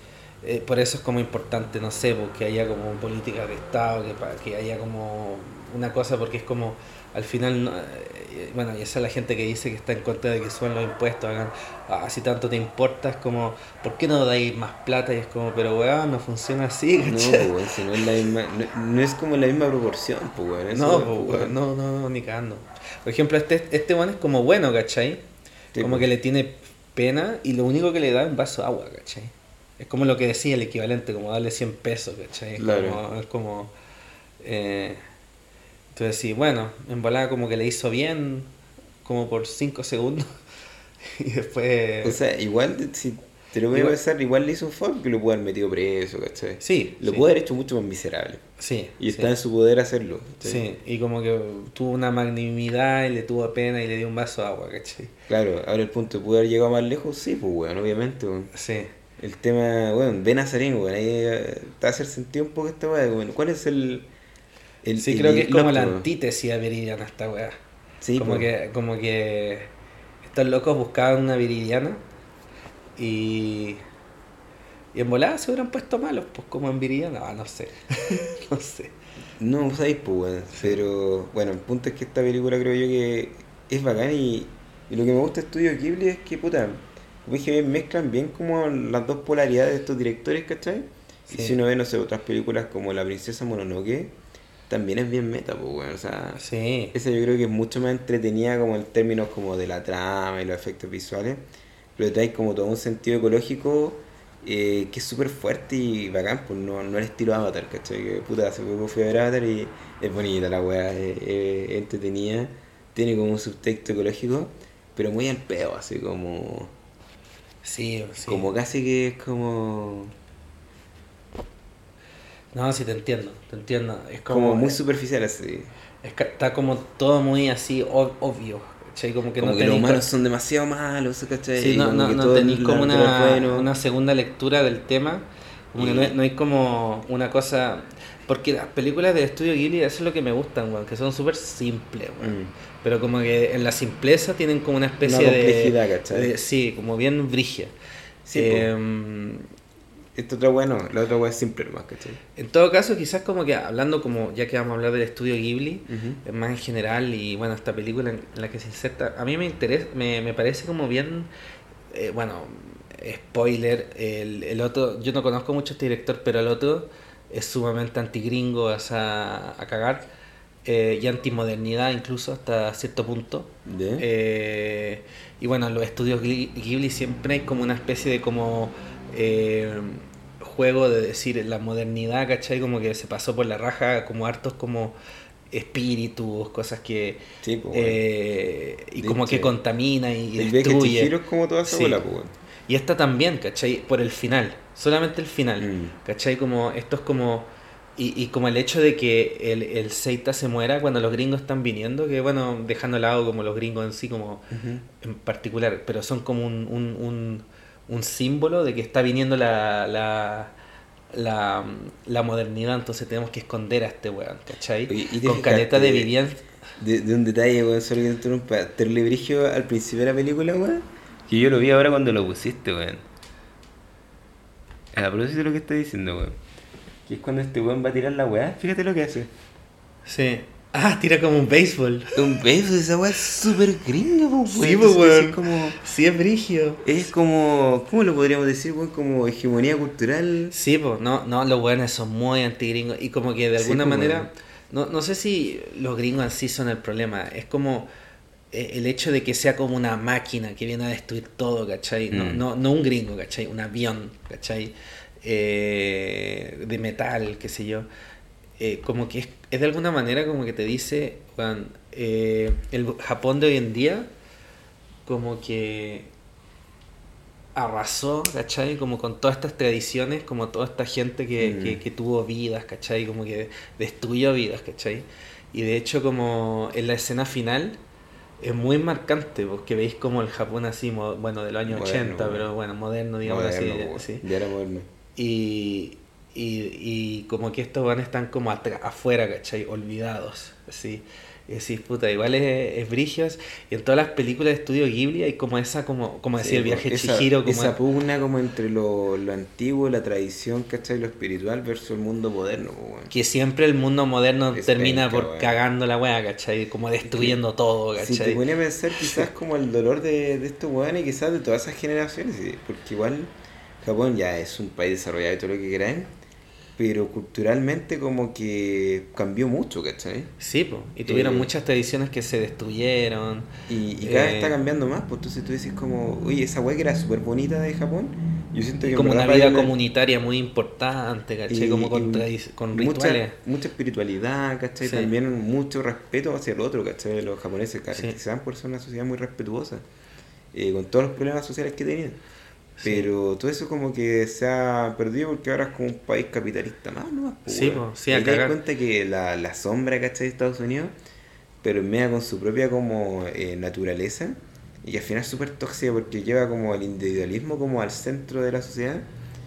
Eh, por eso es como importante, no sé, porque haya como políticas de Estado, que, que haya como una cosa, porque es como, al final, no- eh, bueno, y esa es la gente que dice que está en contra de que suban los impuestos, hagan, ah, si tanto te importa, es como, ¿por qué no dais más plata? Y es como, pero weón, no funciona así, No, ¿cachai? pues, weón, si no es la misma, no, no es como la misma proporción, pues, weón. No, pues, weón, no, no, no, ni cagando. Por ejemplo, este, este one es como bueno, ¿cachai? Sí, como po. que le tiene pena y lo único que le da es un vaso de agua, ¿cachai? Es como lo que decía el equivalente, como darle 100 pesos, ¿cachai? Es Claro. como... Es como eh, entonces sí, bueno, en volada como que le hizo bien, como por 5 segundos. *laughs* y después... O sea, igual, de- si te lo voy a pensar, igual le hizo un favor que lo pudo haber metido preso, ¿cachai? sí, Lo sí, pudo haber hecho mucho más miserable. Sí, Y sí. está en su poder hacerlo. ¿cachai? Sí, y como que tuvo una magnanimidad y le tuvo pena y le dio un vaso de agua, ¿cachai? Claro, ahora el punto, ¿pudo haber llegado más lejos? Sí, pues, weón, obviamente, weón. Sí. El tema, bueno, Ben Azarín, weón, ahí eh, te hacer sentido un poco esta weá, weón. ¿Cuál es el. El Sí, el creo que es como la antítesis a Viridiana esta weá. Sí, como que, como que estos locos buscaban una Viridiana y, y en volada se hubieran puesto malos, pues como en Viridiana, ah, no sé, *laughs* no sé. No, sabéis, pues, weón. Pero, bueno, el punto es que esta película creo yo que es bacán y, y lo que me gusta de Estudio Ghibli es que, puta, como dije, mezclan bien como las dos polaridades de estos directores, ¿cachai? Y Sí. si uno ve, no sé, otras películas como La Princesa Mononoke, también es bien meta, pues, weón. O sea, Sí, esa yo creo que es mucho más entretenida como en términos como de la trama y los efectos visuales, pero trae como todo un sentido ecológico eh, que es súper fuerte y bacán, pues no, no el estilo Avatar, ¿cachai? Que puta, hace poco fui a ver Avatar y es bonita la weá, es, es entretenida, tiene como un subtexto ecológico, pero muy al peo, así como, sí, sí. como casi que es como, No, sí te entiendo, te entiendo. Es como, como muy superficial así. es que está como todo muy así ob- obvio, ¿cachai? Como que como no que los humanos son demasiado malos, ¿cachai? Sí, no, como no, que no tenéis como una, es bueno. una segunda lectura del tema. Como que Y- no, hay- no hay como una cosa. Porque las películas de estudio Ghibli, eso es lo que me gustan, weón, que son súper simples, weón. Mm. Pero como que en la simpleza tienen como una especie Una de- complejidad, ¿cachai? de. Sí, como bien brigia. Sí, po. Esta otra weá no, la otra weá es simple más, ¿cachai? en todo caso, quizás como que hablando como, ya que vamos a hablar del estudio Ghibli, Ujú. más en general y bueno, esta película en la que se inserta, a mí me interesa, me, me parece como bien, eh, bueno, spoiler, el, el otro, yo no conozco mucho a este director, pero el otro es sumamente antigringo, o sea, a cagar, eh, y antimodernidad incluso hasta cierto punto. Eh, y bueno, en los estudios Ghi- Ghibli siempre hay como una especie de como eh, juego de decir la modernidad, ¿cachai? Como que se pasó por la raja, como hartos como espíritus, cosas que... Sí, pues, eh, y De como que contamina y, El destruye. Es como toda esa Sí. bola, pues. Y esta también, ¿cachai? Por el final, solamente el final, Mm. ¿cachai? Como, esto es como, y, y como el hecho de que el, el Seita se muera cuando los gringos están viniendo, que bueno, dejando al lado como los gringos en sí, como en particular, pero son como un, un, un, un símbolo de que está viniendo la, la, la, la modernidad, entonces tenemos que esconder a este weón, ¿cachai? Oye, ¿y te Con caleta de Vivian. De, de un detalle, weón, solo que te interrumpa. Terle Brigio al principio de la película, weón. Que yo lo vi ahora cuando lo pusiste, weón. A propósito de lo que estoy diciendo, weón. Que es cuando este weón va a tirar la weá. Fíjate lo que hace. Sí. Ah, tira como un béisbol. Un beso, esa weá es súper gringa, weón. Sí, pues, weón. Es como. Sí, es brigio. Es como. ¿Cómo lo podríamos decir, weón? Como hegemonía cultural. Sí, pues, no, no, los weones son muy antigringos y como que de alguna manera, no, no sé si los gringos en sí son el problema, es como eh, el hecho de que sea como una máquina que viene a destruir todo, ¿cachai? No, Mm. no, no un gringo, ¿cachai? Un avión, ¿cachai? Eh, de metal, qué sé yo. Eh, como que es, es de alguna manera como que te dice, weón, eh, el Japón de hoy en día, como que arrasó, ¿cachai? Como con todas estas tradiciones, como toda esta gente que, Mm. que, que tuvo vidas, ¿cachai? Como que destruyó vidas, ¿cachai? Y de hecho como en la escena final es muy marcante, porque veis como el Japón así, bueno, de los años Moderno, 80, bueno. pero bueno, moderno, digamos Moderno, así. sí. Ya era moderno. Y, y, y como que estos van están como afuera, ¿cachai? Olvidados, así. Y decís, puta, igual es, es brigios. Y en todas las películas de estudio Ghibli hay como esa, como, como decía Sí, el viaje de esa, Chihiro, como esa pugna como entre lo, lo antiguo, la tradición, ¿cachai? Lo espiritual versus el mundo moderno, weón. que siempre el mundo moderno Es termina penca, por weón. cagando la wea, ¿cachai? Como destruyendo todo, Si te ¿cachai? ponía a pensar quizás como el dolor de, de estos weones y quizás de todas esas generaciones, sí, porque igual Japón ya es un país desarrollado y todo lo que queráis, pero culturalmente como que cambió mucho, ¿cachai? Sí, po. y tuvieron Eh, muchas tradiciones que se destruyeron. Y, y cada vez Eh, está cambiando más, pues entonces tú dices como, oye, esa weá que era súper bonita de Japón, yo siento que como una vida comunitaria muy importante, ¿cachai? y- como con, con mucha, rituales. mucha espiritualidad, ¿cachai? Sí. También mucho respeto hacia el otro, ¿cachai? Los japoneses Sí. caracterizaban por ser una sociedad muy respetuosa, eh, con todos los problemas sociales que tenían. Sí. Pero todo eso como que se ha perdido porque ahora es como un país capitalista más, ¿no? Sí, po, sí, a Ahí te das cuenta que la, la sombra, ¿cachai? De Estados Unidos, pero media con su propia como eh, naturaleza, y que al final es súper tóxica porque lleva como el individualismo como al centro de la sociedad.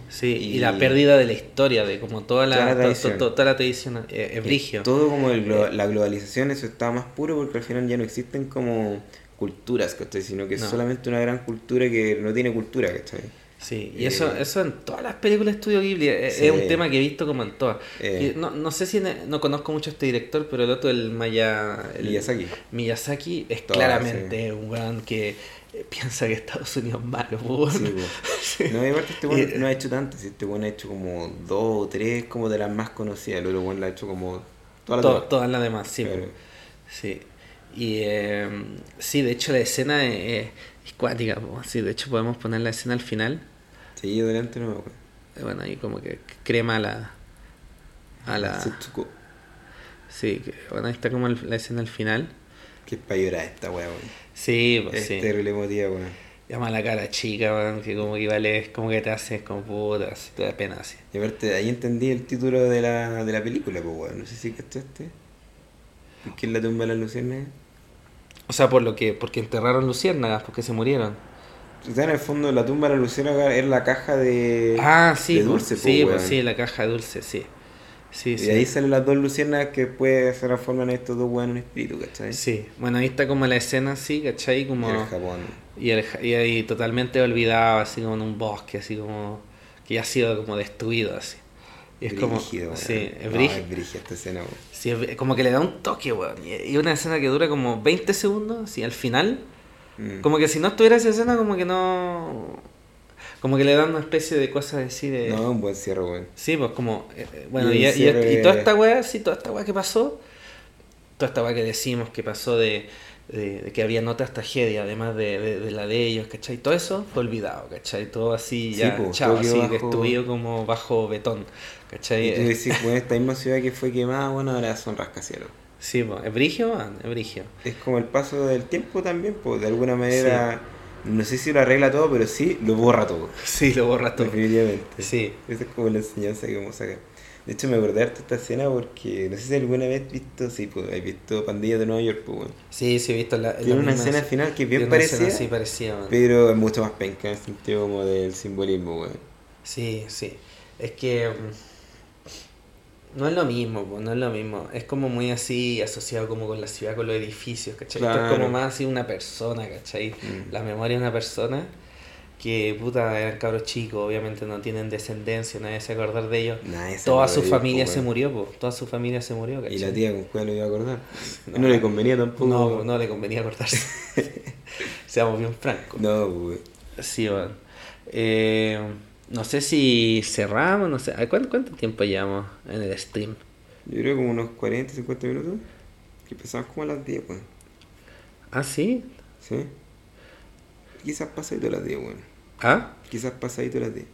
Sí, y, y- la pérdida de la historia, de como toda la, Toda la tradición. to- toda la tradición, eh, es brigio. Todo como el glo- la globalización, eso está más puro porque al final ya no existen como culturas, ¿cachai? Sino que es solamente una gran cultura que no tiene cultura, ¿cachai? Sí, y Eh, eso, eso en todas las películas de Estudio Ghibli es, Sí. es un tema que he visto como en todas. Eh. No, no sé si no conozco mucho a este director, pero el otro, el Maya, el Miyazaki. Miyazaki es Todas, claramente un weón que eh, piensa que Estados Unidos es malo, po, Sí, po. *laughs* No, aparte este bueno no ha hecho tantas, este bueno ha hecho como dos o tres como de las más conocidas, el otro bueno la ha hecho como todas las demás. todas las demás, sí. Po. Sí. Y eh, sí, de hecho la escena es, es cuática, po. sí, de hecho podemos poner la escena al final. Sí, adelante no me. Eh, Bueno, ahí como que crema a la... A la... Setsuko, Sí, que- bueno, ahí está como el- la escena al final. que es para llorar esta weá, weón. Sí, pues Es sí. terrible emotiva, weón. Llama la cara chica, weón, que como que vale, es como que te haces como puta, así, te da pena así. Y aparte, ahí entendí el título de la, de la película, pues weón. No sé si cachaste. ¿Quién la tumba de las luciérnagas? O sea, por lo que, porque enterraron luciérnagas, porque se murieron. O sea, en el fondo, la tumba de la luciérnaga era la caja de. ah, sí, de pues, dulce, sí, pues, pues sí, la caja de dulce, sí. Sí, Y sí. de ahí salen las dos luciérnagas que después se transforman en estos dos weones en espíritu, ¿cachai? Sí, bueno, ahí está como la escena así, ¿cachai? Y Como... el Japón. Y, el, y ahí totalmente olvidado, así como en un bosque, así como... Que ya ha sido como destruido, así. Y es como... Brígido, weón. Sí, es No, brígido. es brígida esta escena, weón. Sí, como que le da un toque, weón. Y una escena que dura como 20 segundos, así al final. Mm. Como que si no estuviera esa escena, como que no. Como que le dan una especie de cosa así de. No, un buen cierre, weón. Sí, pues como. eh, eh, bueno, Y y, y toda esta weá, sí, toda esta weá que pasó. Toda esta weá que decimos que pasó de, de- de que habían otras tragedias, además de, de- de la de ellos, ¿cachai? Todo eso fue olvidado, ¿cachai? Todo así, Sí, ya, po, chao, así, bajo- destruido como bajo betón, ¿cachai? Y Eh, decís, weón, esta misma ciudad que fue quemada, bueno, ahora son rascacielos. Sí, pues, es brigio, man, es brigio. Es como el paso del tiempo también, pues de alguna manera, no sé si lo arregla todo, pero sí lo borra todo. *laughs* Sí, lo borras todo. Definitivamente. Sí. Esa es como la enseñanza que vamos a sacar. De hecho, me acordé harto de esta escena porque no sé si alguna vez visto, sí, pues, has visto Pandillas de Nueva York, pues, weón. Sí, sí, he visto la, Tiene una escena final que es bien parecida, así parecida, weón. pero es mucho más penca en el sentido como del simbolismo, weón. Sí, sí. Es que mm, no es lo mismo, po, no es lo mismo. Es como muy así asociado como con la ciudad, con los edificios, ¿cachai? Esto es como más así una persona, ¿cachai? Mm. La memoria de una persona que, puta, eran cabros chicos, obviamente no tienen descendencia, nadie se acordar de ellos. Nadie Toda su familia po, se murió, po. Toda su familia se murió, ¿cachai? Y la tía con cuál lo iba a acordar. No. No, le convenía tampoco. No, no le convenía acordarse. *laughs* Seamos bien francos. No, weón. Sí, bueno. Eh, no sé si cerramos, no sé. ¿A ¿Cuánto, cuánto tiempo llevamos en el stream? Yo creo como unos 40, 50 minutos. Que empezamos como a las 10, weón. ¿Ah, sí? ¿Sí? Quizás pasadito a las 10, weón. ¿Ah? Quizás pasadito a las 10.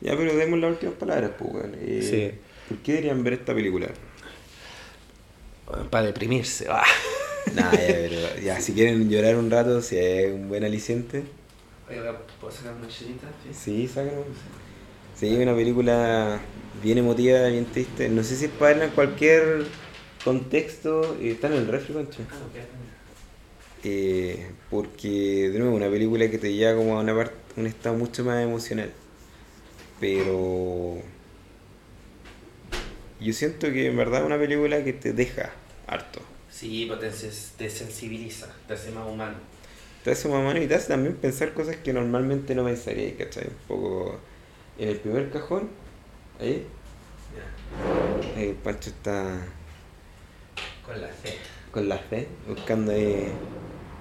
Ya, pero demos las últimas palabras, pues, weón. Eh, Sí. ¿Por qué deberían ver esta película? Para deprimirse. ah. *laughs* Nah, ya, pero ya, si quieren llorar un rato, si es un buen aliciente, ¿puedo sacar una chelita? sí, sáquenlo. Sí, una película bien emotiva, bien triste. No sé si es para verla en cualquier contexto. eh, Está en el refri, concha. Eh, porque, de nuevo, una película que te lleva como a una parte, un estado mucho más emocional. Pero. Yo siento que en verdad es una película que te deja harto. Sí, pues te, sens- te sensibiliza, te hace más humano. Te hace más mano y te hace también pensar cosas que normalmente no pensarías, ¿cachai? Un poco en el primer cajón, ahí, ahí el Pancho está Con la fe. con la fe, buscando ahí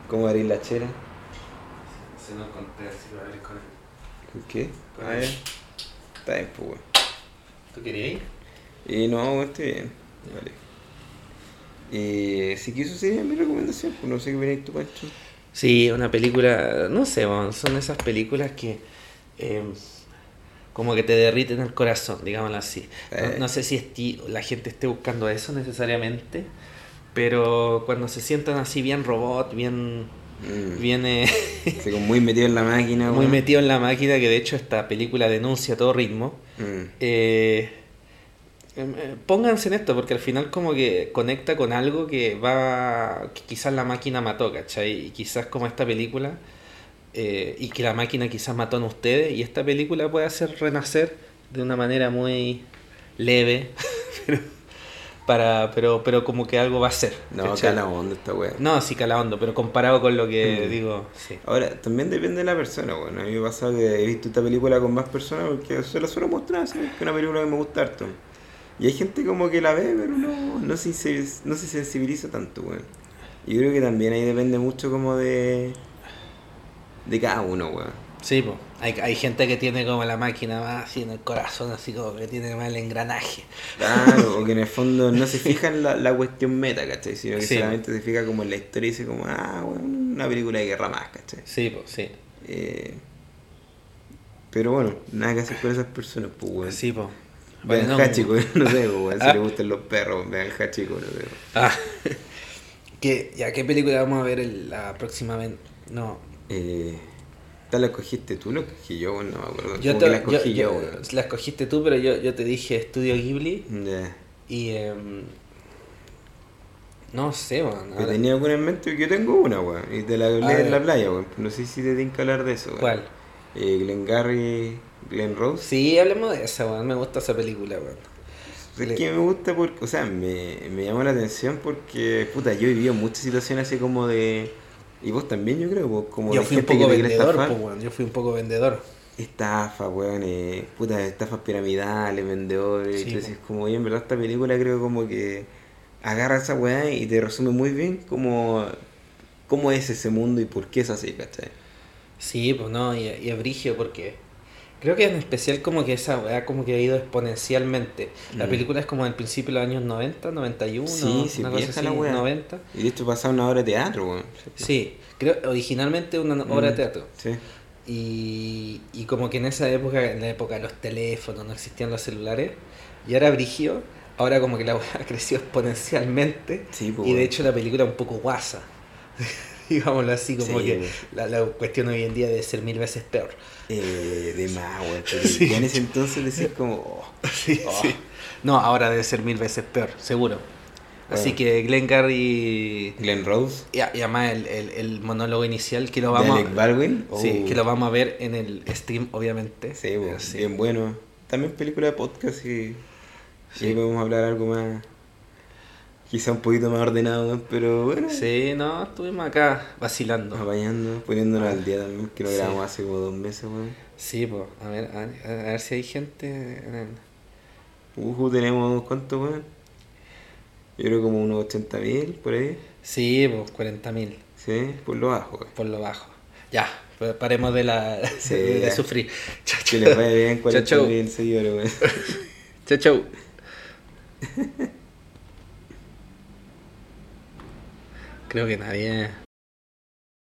cómo abrir la chera. Se nos conté así lo con él. ¿Con qué? Con Ah. Está bien, pues, weón. ¿Tú querías ir? Y no, estoy bien. Vale. Y sí que eso sería mi recomendación, pues no sé qué viene tu Pancho. Sí, una película, no sé, bueno, son esas películas que eh, como que te derriten el corazón, digámoslo así. No, Eh. no sé si la gente esté buscando eso necesariamente, pero cuando se sientan así bien robot, bien, Mm. eh, *laughs* como muy metido en la máquina, muy metido en la máquina, que de hecho esta película denuncia a todo ritmo. Mm. Eh, em, eh, pónganse en esto, porque al final como que conecta con algo que va, que quizás la máquina mató, ¿cachai? Y quizás como esta película, eh, y que la máquina quizás mató en ustedes, y esta película puede hacer renacer de una manera muy leve, *laughs* pero, para, pero, pero como que algo va a ser. No, ¿cachai? cala onda esta weá. No, sí cala hondo, pero comparado con lo que Mm. digo, sí. Ahora, también depende de la persona, bueno, a mí me ha pasado que he visto esta película con más personas porque se la suelo mostrar. Que es una película que me gusta harto. Y hay gente como que la ve, pero no, no, se, no se sensibiliza tanto, weón. Yo creo que también ahí depende mucho como de... De cada uno, weón. Sí, pues. Hay, hay gente que tiene como la máquina más así en el corazón, así como que tiene más el engranaje. Claro, o que en el fondo no se *laughs* fija en la, la cuestión meta, ¿cachai? Sino que Sí. solamente se fija como en la historia y dice como, ah, weón, una película de guerra más, ¿cachai? Sí, pues, sí. Eh, pero bueno, nada que hacer con esas personas, pues, weón. Sí, pues. Vean Bueno, no- Hachiko, *laughs* no sé, pues, weón, si Ah. le gustan los perros, vean Hachiko, no sé. Ah. *laughs* ¿Qué, ya, ¿Qué película vamos a ver el- la próxima vez? No. Eh, ¿Esta la escogiste tú? ¿La escogí yo? No me acuerdo. Yo te- la escogí yo- yo, yo- weón. la escogiste tú, pero yo, yo te dije Estudio Ghibli Ya. y... em, no sé, man. Yo tenía alguna en mente, yo tengo una, weón. Y te la hablé en la playa, weón. No sé si te tienen que hablar de eso, weón. ¿Cuál? Eh, Glengarry, Glen Rose. Sí, hablemos de esa, weón. Me gusta esa película, weón. Es que me gusta porque, o sea, me, me llamó la atención porque, puta, yo he vivido muchas situaciones así como de... Y vos también, yo creo, pues, como Yo fui un poco vendedor, estafar. pues. Yo fui un poco vendedor. Estafa, weón, eh, puta, estafas piramidales, vendedores, Sí, po. decís, como, oye, en verdad esta película creo como que agarra esa weá y te resume muy bien como cómo es ese mundo y por qué es así, ¿cachai? Sí, pues no, y, y es brigio porque creo que en especial como que esa weá como que ha ido exponencialmente. La Mm. película es como del principio de los años 90, 91, Sí, sí, una cosa así, la weá. 90. Y hecho pasaba una obra de teatro, weón. Sí, creo originalmente una no- obra de Mm. teatro. Sí. Y, y como que en esa época, en la época de los teléfonos, no existían los celulares, y ahora brigio, ahora como que la weá *laughs* creció exponencialmente. Sí, y de hecho la película es un poco guasa. *laughs* *laughs* Digámoslo así, como Sí, que la, la cuestión hoy en día debe ser mil veces peor. Eh, de más, *laughs* pero Sí. Ya en ese entonces decís como, oh, *laughs* Sí, oh. sí. No, ahora debe ser mil veces peor, seguro. Así Bueno. que Glengar y, Glenn Rose. y, y además el, el- el monólogo inicial que lo vamos Alec Baldwin. Sí, Oh. que lo vamos a ver en el stream, obviamente. Sí, Sí. bien bueno. También película de podcast y, Sí. y ahí podemos hablar algo más. Quizá un poquito más ordenado, pero bueno. Sí, no, estuvimos acá vacilando. Apañando, poniéndonos al día también, que Sí. grabamos hace como dos meses, weón. Sí, pues, a ver, a, ver- a ver si hay gente. en el- Ujú, tenemos cuánto, weón. Yo creo como unos 80 mil por ahí. Sí, pues, 40.000 Sí, por lo bajo, weón. por lo bajo. Ya, pues paremos de la *laughs* Sí, de, sufrir. Chao, Que les vaya bien, Chao, 40 chao. mil seguidores, weón. *laughs* Chao, chao. *laughs* Creo que nadie